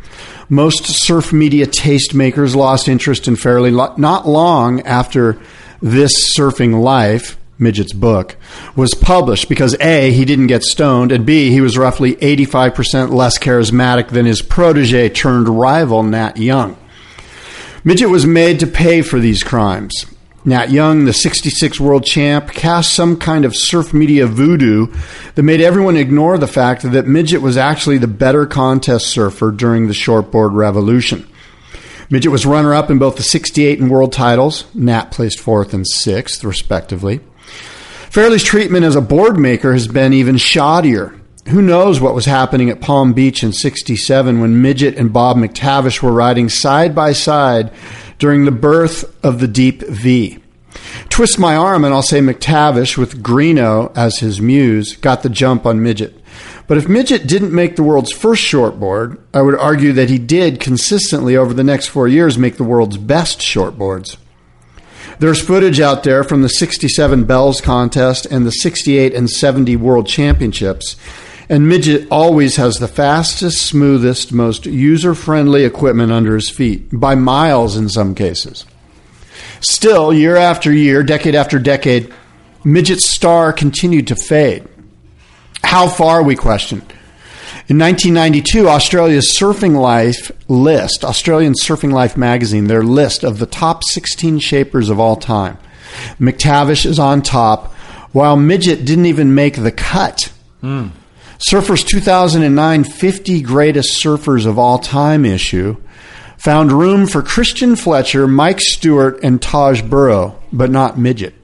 Most surf media tastemakers lost interest in Farrelly not long after this surfing life, Midget's book, was published because A, he didn't get stoned, and B, he was roughly 85% less charismatic than his protege turned rival, Nat Young. Midget was made to pay for these crimes. Nat Young, the 66 world champ, cast some kind of surf media voodoo that made everyone ignore the fact that Midget was actually the better contest surfer during the shortboard revolution. Midget was runner up in both the 68 and world titles. Nat placed fourth and sixth, respectively. Farrelly's treatment as a board maker has been even shoddier. Who knows what was happening at Palm Beach in 67 when Midget and Bob McTavish were riding side by side during the birth of the Deep V. Twist my arm and I'll say McTavish, with Greenough as his muse, got the jump on Midget. But if Midget didn't make the world's first shortboard, I would argue that he did consistently over the next four years make the world's best shortboards. There's footage out there from the 67 Bells contest and the 68 and 70 World Championships. And Midget always has the fastest, smoothest, most user friendly equipment under his feet, by miles in some cases. Still, year after year, decade after decade, Midget's star continued to fade. How far, we question. In 1992, Australia's Surfing Life list, Australian Surfing Life magazine, their list of the top 16 shapers of all time. McTavish is on top, while Midget didn't even make the cut. Hmm. Surfers 2009 50 Greatest Surfers of All Time issue found room for Christian Fletcher, Mike Stewart, and Taj Burrow, but not Midget.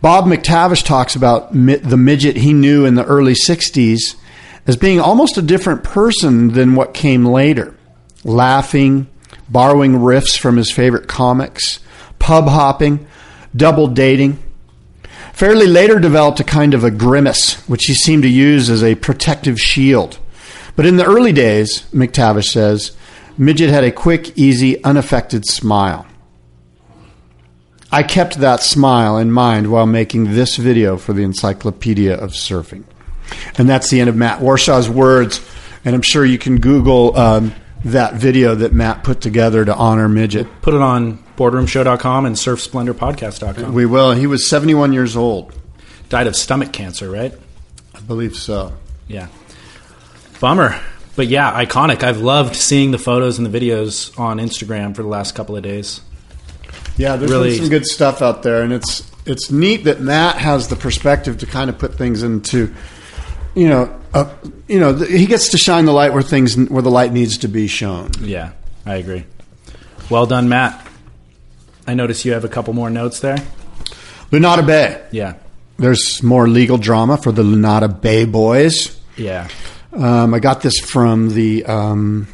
Bob McTavish talks about the midget he knew in the early 60s as being almost a different person than what came later. Laughing, borrowing riffs from his favorite comics, pub hopping, double dating. Farrelly later developed a kind of a grimace, which he seemed to use as a protective shield. But in the early days, McTavish says, Midget had a quick, easy, unaffected smile. I kept that smile in mind while making this video for the Encyclopedia of Surfing. And that's the end of Matt Warshaw's words. And I'm sure you can Google um, that video that Matt put together to honor Midget. Put it on boardroomshow.com and surfsplendorpodcast.com. We will. He was 71 years old. Died of stomach cancer, right? I believe so. Yeah. Bummer. But yeah, iconic. I've loved seeing the photos and the videos on Instagram for the last couple of days. Yeah, there's Really- been some good stuff out there, and it's it's neat that Matt has the perspective to kind of put things into, you know, uh, you know, he gets to shine the light where things where the light needs to be shown. Yeah, I agree. Well done, Matt. I notice you have a couple more notes there. Lunada Bay. Yeah. There's more legal drama for the Lunada Bay boys. Yeah. Um, I got this from the um,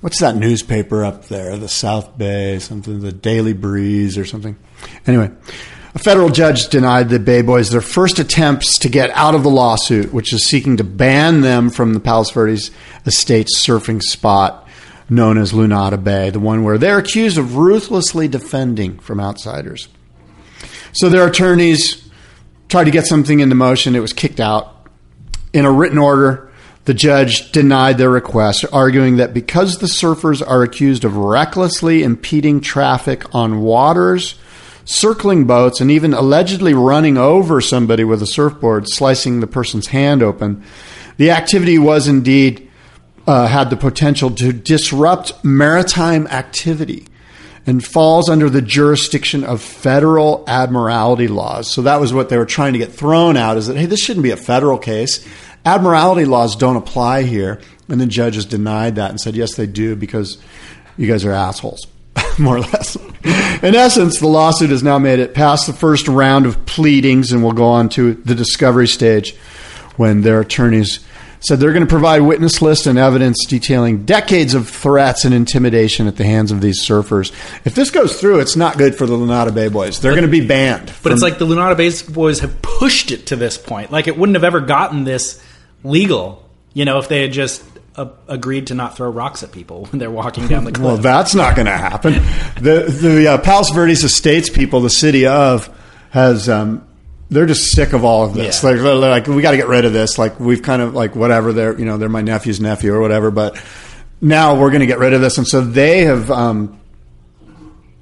what's that newspaper up there? The South Bay, something, the Daily Breeze or something. Anyway, a federal judge denied the Bay Boys their first attempts to get out of the lawsuit, which is seeking to ban them from the Palos Verdes Estates surfing spot known as Lunada Bay, the one where they're accused of ruthlessly defending from outsiders. So their attorneys tried to get something into motion. It was kicked out. In a written order, the judge denied their request, arguing that because the surfers are accused of recklessly impeding traffic on waters, circling boats, and even allegedly running over somebody with a surfboard, slicing the person's hand open, the activity was indeed uh, had the potential to disrupt maritime activity and falls under the jurisdiction of federal admiralty laws. So that was what they were trying to get thrown out is that, hey, this shouldn't be a federal case. Admiralty laws don't apply here. And the judges denied that and said, yes, they do because you guys are assholes, more or less. In essence, the lawsuit has now made it past the first round of pleadings and will go on to the discovery stage when their attorneys said they're going to provide witness list and evidence detailing decades of threats and intimidation at the hands of these surfers. If this goes through, it's not good for the Lunada Bay Boys. They're going to be banned. But it's like the Lunada Bay boys have pushed it to this point. Like it wouldn't have ever gotten this legal, you know, if they had just uh, agreed to not throw rocks at people when they're walking down the cliff. Well, that's not going to happen. The the uh, Palos Verdes Estates people, the city of, has um, they're just sick of all of this. Yeah. Like, like we got to get rid of this. Like we've kind of like whatever. They're you know they're my nephew's nephew or whatever. But now we're going to get rid of this, and so they have. Um,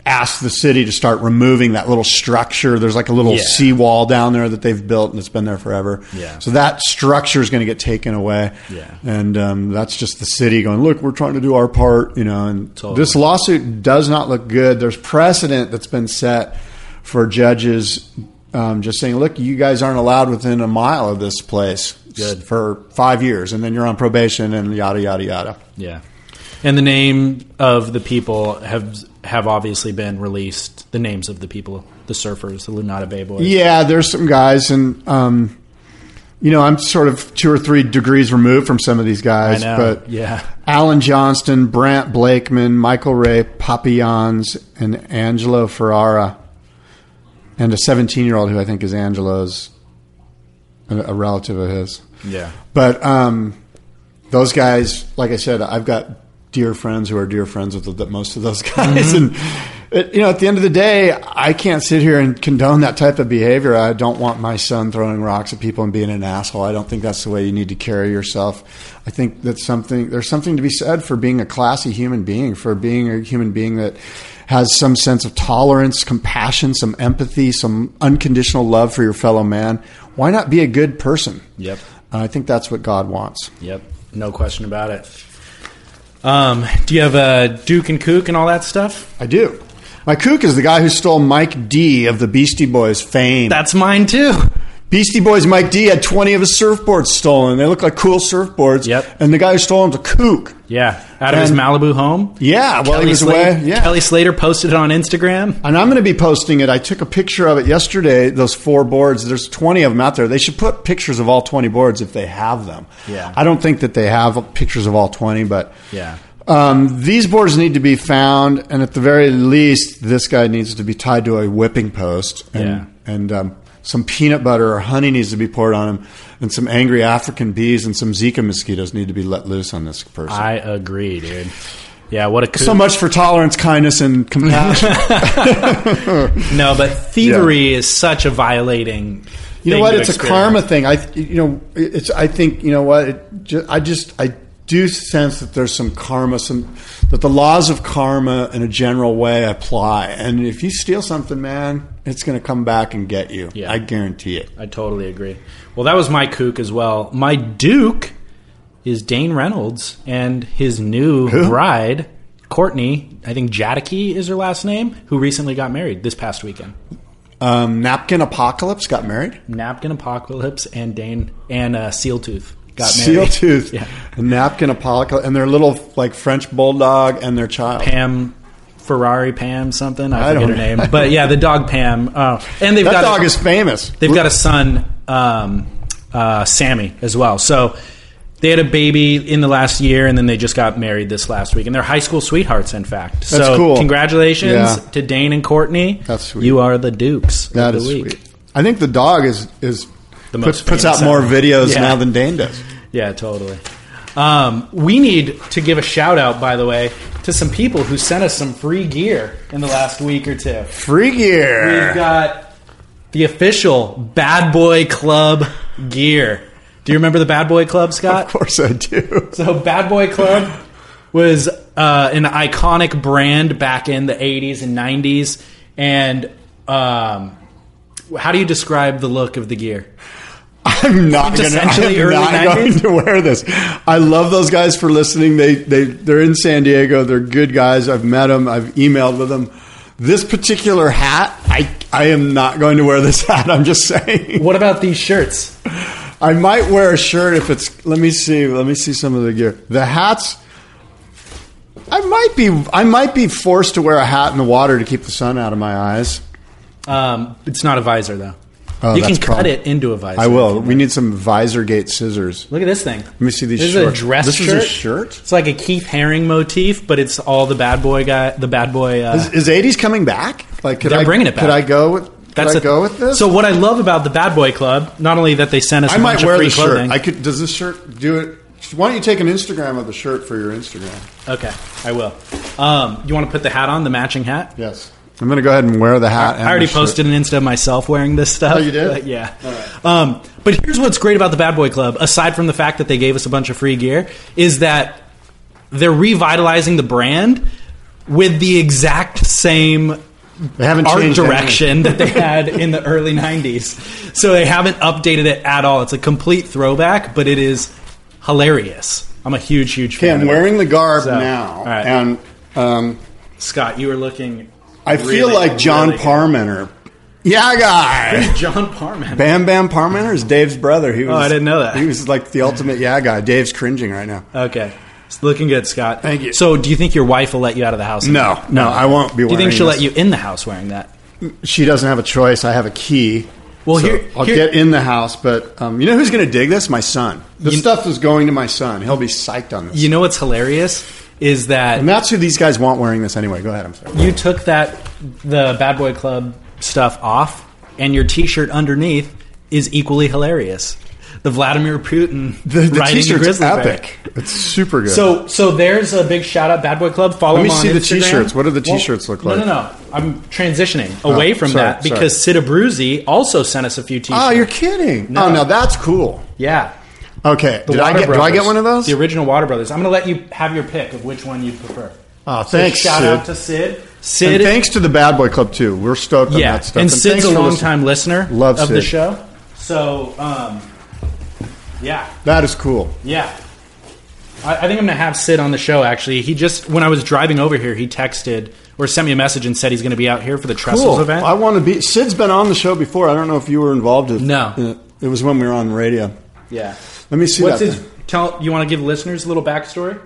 asked the city to start removing that little structure there's like a little Yeah. seawall down there that they've built and it's been there forever Yeah. so that structure is going to get taken away Yeah. and um, that's just the city going look we're trying to do our part you know and Totally. this lawsuit does not look good there's precedent that's been set for judges um, just saying look you guys aren't allowed within a mile of this place Good. for five years and then you're on probation and yada yada yada Yeah. And the name of the people have have obviously been released. The names of the people, the surfers, the Lunada Bay boys. Yeah, there's some guys, and um, you know, I'm sort of two or three degrees removed from some of these guys. know. But yeah. Alan Johnston, Brant Blakeman, Michael Ray Papayans, and Angelo Ferrara, and a 17 year old who I think is Angelo's a, a relative of his. Yeah. But um, those guys, like I said, I've got dear friends who are dear friends with the, most of those guys, and it, you know, at the end of the day, I can't sit here and condone that type of behavior. I don't want my son throwing rocks at people and being an asshole. I don't think that's the way you need to carry yourself. I think that's something. There's something to be said for being a classy human being, for being a human being that has some sense of tolerance, compassion, some empathy, some unconditional love for your fellow man. Why not be a good person? Yep. I think that's what God wants. Yep. No question about it. Um, do you have a Duke and Kook and all that stuff? I do. My kook is the guy who stole Mike D of the Beastie Boys fame. That's mine too. Beastie Boys Mike D had 20 of his surfboards stolen. They look like cool surfboards. Yep. And the guy who stole them was a kook. Yeah, out of his Malibu home. Yeah, while Kelly he was Slater, away. Yeah. Kelly Slater posted it on Instagram. And I'm going to be posting it. I took a picture of it yesterday, those four boards. There's 20 of them out there. They should put pictures of all 20 boards if they have them. Yeah. I don't think that they have pictures of all 20, but Yeah. Um, these boards need to be found. And at the very least, this guy needs to be tied to a whipping post. And, Yeah. and um, some peanut butter or honey needs to be poured on him. And some angry African bees and some Zika mosquitoes need to be let loose on this person. I agree, dude. Yeah, what a Kook. so much for tolerance, kindness, and compassion. No, but thievery is such a violating. You know what? It's a karma thing. I, you know, it's. I think you know what. It ju- I just, I do sense that there's some karma, some that the laws of karma in a general way apply. And if you steal something, man, it's going to come back and get you. Yeah. I guarantee it. I totally agree. Well, that was my kook as well. My Duke is Dane Reynolds and his new Who? bride, Courtney. I think Jadaki is her last name, who recently got married this past weekend. Um, Napkin Apocalypse got married. Napkin Apocalypse and Dane and uh, Sealtooth got Seal married. Tooth, Yeah. Napkin Apocalypse, and their little like French bulldog and their child. Pam Ferrari Pam something. I, I forget don't her name, but yeah, the dog Pam. Oh, and they've that got dog a, is famous. they've got a son, um, uh, Sammy, as well. So they had a baby in the last year, and then they just got married this last week, and they're high school sweethearts. In fact, That's so cool. congratulations Yeah. to Dane and Courtney. That's sweet. You are the Dukes That of is week. sweet. I think the dog is is The puts, most puts famous out more videos Yeah. now than Dane does. Yeah, totally. Um, we need to give a shout out, by the way, to some people who sent us some free gear in the last week or two. Free gear. We've got the official Bad Boy Club gear. Do you remember the Bad Boy Club, Scott? Of course I do. So, Bad Boy Club was uh, an iconic brand back in the 80s and 90s. And um, how do you describe the look of the gear? I'm not going to. I'm not going to wear this. I love those guys for listening. They they they're in San Diego. They're good guys. I've met them. I've emailed with them. This particular hat, I I am not going to wear this hat. I'm just saying. What about these shirts? I might wear a shirt if it's. Let me see. Let me see some of the gear. The hats. I might be. I might be forced to wear a hat in the water to keep the sun out of my eyes. Um, it's not a visor, though. Oh, you can cut problem. it into a visor. I will. We need some visor gate scissors. Look at this thing. Let me see these This shorts. is a dress This shirt. is a shirt? It's like a Keith Haring motif, but it's all the bad boy guy. The bad boy. Uh, Is, is 80s coming back? Like, could They're I, bringing it back. Could I go with? Could that's I a- go with this? So what I love about the Bad Boy Club, not only that they sent us, I a might wear the shirt. I could. Does this shirt do it? Why don't you take an Instagram of the shirt for your Instagram? okay, I will. Um, you want to put the hat on, the matching hat? Yes. I'm going to go ahead and wear the hat. and I already the shirt. posted an Insta of myself wearing this stuff. Oh, you did? But yeah. Um, but here's what's great about the Bad Boy Club, aside from the fact that they gave us a bunch of free gear, is that they're revitalizing the brand with the exact same They haven't art changed direction that they had in the early 90s. So they haven't updated it at all. It's a complete throwback, but it is hilarious. I'm a huge, huge Okay, fan. I'm of it. wearing the garb So, now, all right. and um, Scott, you were looking. I feel really, like John really. Parmenter. Yeah, guy. John Parman. Bam Bam Parmenter is Dave's brother. He was, Oh, I didn't know that. He was like the ultimate yeah guy. Dave's cringing right now. Okay. It's looking good, Scott. Thank you. So, do you think your wife will let you out of the house? No, no, I won't be wearing. Do you think she'll this. let you in the house wearing that? She doesn't have a choice. I have a key. Well, So here- I'll here- get in the house, but um, you know who's going to dig this? My son. The stuff is going to my son. He'll be psyched on this. You know what's hilarious is that and that's who these guys want wearing this anyway. Go ahead. I'm sorry. you took that the Bad Boy Club stuff off, and your T-shirt underneath is equally hilarious. The Vladimir Putin The, the riding t-shirt's grizzly bear. epic. It's super good. So, so there's a big shout out, Bad Boy Club. Follow Let me see the Instagram. t-shirts. What do the t-shirts look like? no, no. No. I'm transitioning away Oh, from sorry, that because Sid Abbruzzi also sent us a few ah, t-shirts. oh, you're kidding. No. Oh, no, that's cool. yeah. Okay. The Did I get? Do I get one of those? The original Water Brothers. I'm going to let you have your pick of which one you'd prefer. Oh, So thanks, shout Sid. out to Sid. Sid. and thanks to the Bad Boy Club too. We're stoked on yeah, that stuff. and Sid's thanks a long time listener Love of the show. So, um, yeah, That is cool. yeah. I, I think I'm going to have Sid on the show. Actually, he just when I was driving over here, he texted or sent me a message and said he's going to be out here for the Trestles Cool. event. I want to be. Sid's been on the show before. I don't know if you were involved. With, No. Uh, It was when we were on radio. yeah. Let me see What's that. his? Tell you want to give listeners a little backstory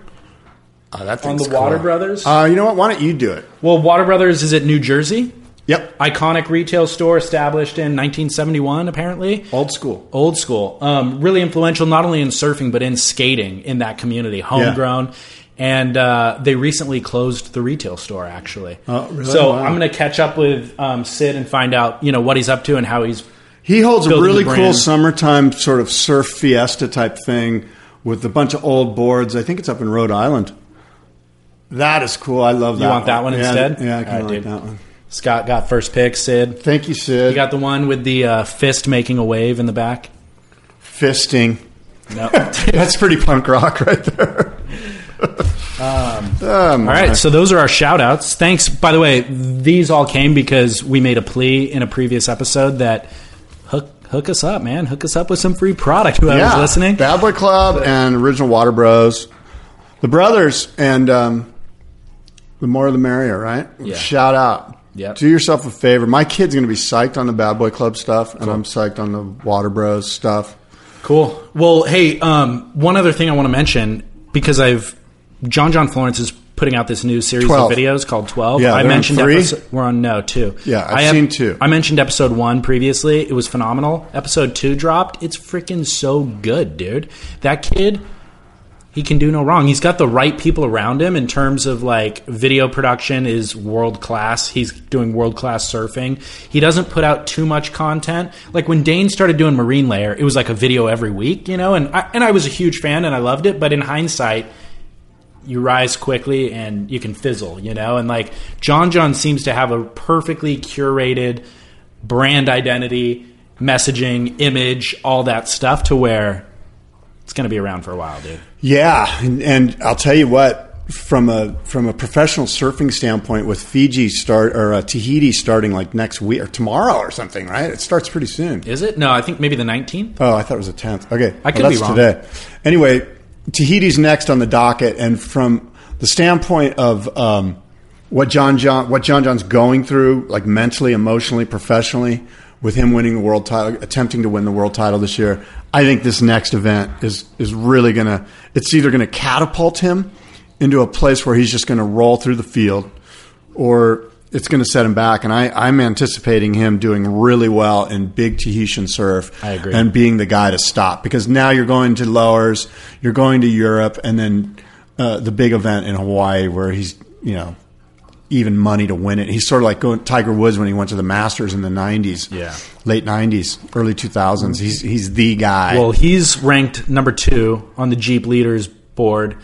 Oh, that on the thing's Water. Brothers? Uh, you know what? Why don't you do it? well, Water Brothers is at New Jersey. Yep. Iconic retail store established in 1971, apparently. Old school. Old school. Um, really influential not only in surfing, but in skating in that community. Homegrown. And uh, they recently closed the retail store, actually. Oh, really? So Wow. I'm going to catch up with um, Sid and find out, you know, what he's up to and how he's. He holds a really cool summertime sort of surf fiesta type thing with a bunch of old boards. I think it's up in Rhode Island. That is cool. I love that. You want that one Yeah, instead? Yeah, I kind of like that one. Scott got first pick. Sid, Thank you, Sid. you got the one with the uh, fist making a wave in the back. fisting. No. That's pretty punk rock right there. Um, Oh, All right, so those are our shout outs. Thanks. By the way, these all came because we made a plea in a previous episode that hook us up, man. Hook us up with some free product. Whoever's listening. Bad Boy Club and Original Water Bros. The brothers, and um, the more the merrier, right? Yeah. Shout out. Yep. Do yourself a favor. My kid's going to be psyched on the Bad Boy Club stuff, and I'm psyched on the Water Bros stuff. Cool. Well, hey, um, one other thing I want to mention because I've John John Florence is putting out this new series 12. of videos called Twelve. Yeah, I mentioned episode, we're on no two. Yeah, I've I seen two. I mentioned episode one previously. It was phenomenal. Episode two dropped. It's freaking so good, dude. That kid. He can do no wrong. He's got the right people around him in terms of like video production is world class. He's doing world class surfing. He doesn't put out too much content. Like when Dane started doing Marine Layer, it was like a video every week, you know, and I, and I was a huge fan and I loved it, but in hindsight, you rise quickly and you can fizzle, you know? And like John John seems to have a perfectly curated brand identity, messaging, image, all that stuff to where it's going to be around for a while, dude. Yeah, and, and I'll tell you what, from a from a professional surfing standpoint, with Fiji start or uh, Tahiti starting like next week or tomorrow or something, right? It starts pretty soon. Is it? No, I think maybe the 19th. Oh, I thought it was the tenth. Okay, I could Well, be wrong. Today, anyway, Tahiti's next on the docket, and from the standpoint of um, what John John what John John's going through, like mentally, emotionally, professionally, with him winning the world title, attempting to win the world title this year, I think this next event is is really gonna. It's either to catapult him into a place where he's just to roll through the field, or it's going to set him back. And I, I'm anticipating him doing really well in big Tahitian surf. I agree. And being the guy to stop because now you're going to lowers, you're going to Europe, and then uh, the big event in Hawaii where he's you know even money to win it. He's sort of like going Tiger Woods when he went to the Masters in the '90s, Yeah. late '90s, early 2000s. He's he's the guy. Well, he's ranked number two on the Jeep Leaders board,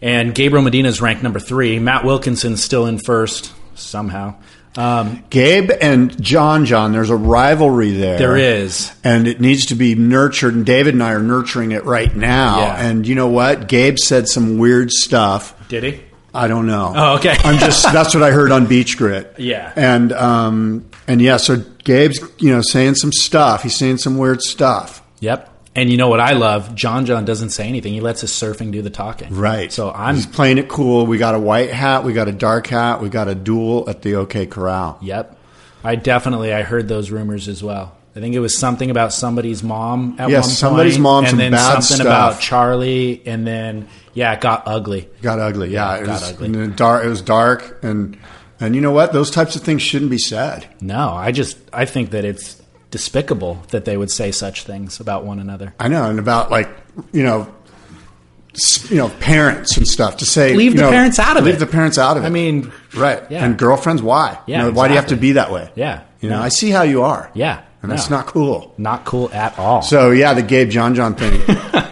and Gabriel Medina's ranked number three. Matt Wilkinson's still in first somehow. Um, Gabe and John John, there's a rivalry there. there is. and it needs to be nurtured. And David and I are nurturing it right now. Yeah. And you know what? Gabe said some weird stuff. Did he? I don't know. Oh, okay. I'm just that's what I heard on Beach Grit. Yeah. And um and yeah, so Gabe's you know saying some stuff. He's saying some weird stuff. Yep. And you know what I love? John John doesn't say anything. He lets his surfing do the talking. Right. So I'm He's playing it cool. We got a white hat. We got a dark hat. We got a duel at the OK Corral. Yep. I definitely I heard those rumors as well. I think it was something about somebody's mom at Yes, one point. somebody's mom, and some then bad something stuff. about Charlie, and then yeah, it got ugly. Got ugly. Yeah, it got was ugly. and dark. It was dark, and and you know what? Those types of things shouldn't be said. No, I just I think that it's despicable that they would say such things about one another. I know, and about like you know, you know, parents and stuff to say. Leave the know, parents out of leave it. Leave the parents out of it. I mean, right? yeah. And girlfriends, why? Yeah, You know, why do you have to be that way? Yeah. You know, No. I see how you are. yeah, and that's not cool. not cool at all. So yeah, the Gabe John John thing,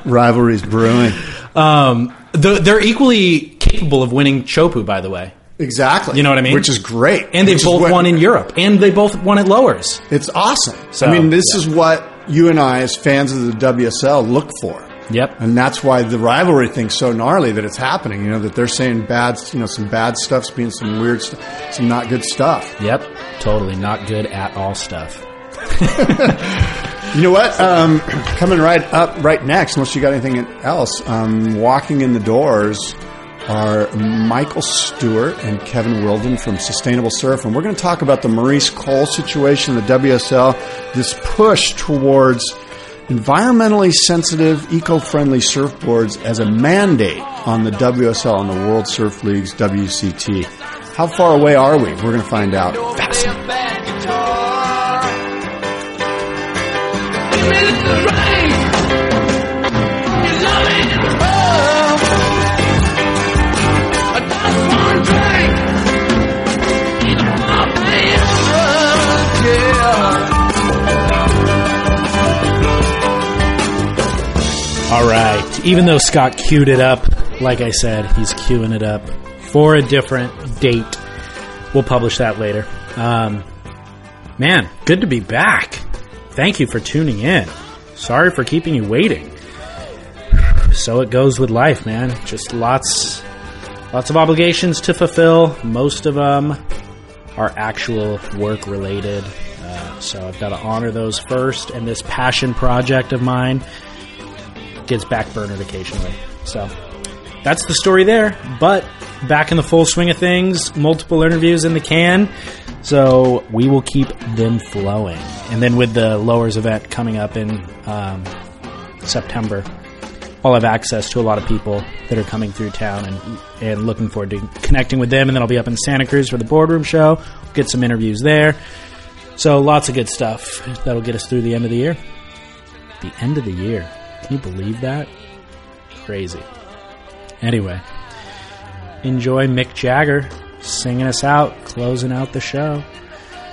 rivalries brewing. um, the, they're equally capable of winning Chopu, by the way, Exactly. You know what I mean? Which is great. and is both what- won in Europe, and they both won at lowers. It's awesome. So, I mean, this yeah. is what you and I, as fans of the WSL, look for. Yep. And that's why the rivalry thing's so gnarly that it's happening. You know that they're saying bad, you know, some bad stuff's being some weird, stuff, some not good stuff. Yep, totally not good at all stuff. You know what? Um, coming right up, right next, unless you got anything else, um, walking in the doors are Michael Stewart and Kevin Wilden from Sustainable Surf. And we're going to talk about the Maurice Cole situation, the WSL, this push towards environmentally sensitive, eco friendly surfboards as a mandate on the WSL and the World Surf League's WCT. How far away are we? We're going to find out. All right. Even though Scott queued it up, like I said, he's queuing it up for a different date. We'll publish that later. Um, man, good to be back. Thank you for tuning in. Sorry for keeping you waiting. So it goes with life, man. Just lots, lots of obligations to fulfill. Most of them are actual work related. Uh, so I've got to honor those first. And this passion project of mine gets backburnered occasionally. So that's the story there. But back in the full swing of things, multiple interviews in the can. So we will keep them flowing. And then with the Lowers event coming up in um, September, I'll have access to a lot of people that are coming through town and, and looking forward to connecting with them. And then I'll be up in Santa Cruz for the boardroom show, get some interviews there. So lots of good stuff that'll get us through the end of the year. The end of the year. Can you believe that? Crazy. Anyway, enjoy Mick Jagger singing us out, closing out the show.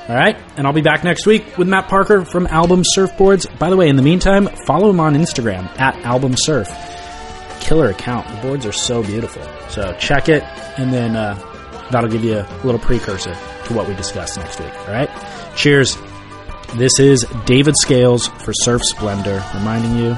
All right, and I'll be back next week with Matt Parker from Album Surfboards. By the way, in the meantime, follow him on Instagram at Album Surf. Killer account. The boards are so beautiful. So check it, and then uh, that'll give you a little precursor to what we discuss next week. All right, cheers. This is David Scales for Surf Splendor, reminding you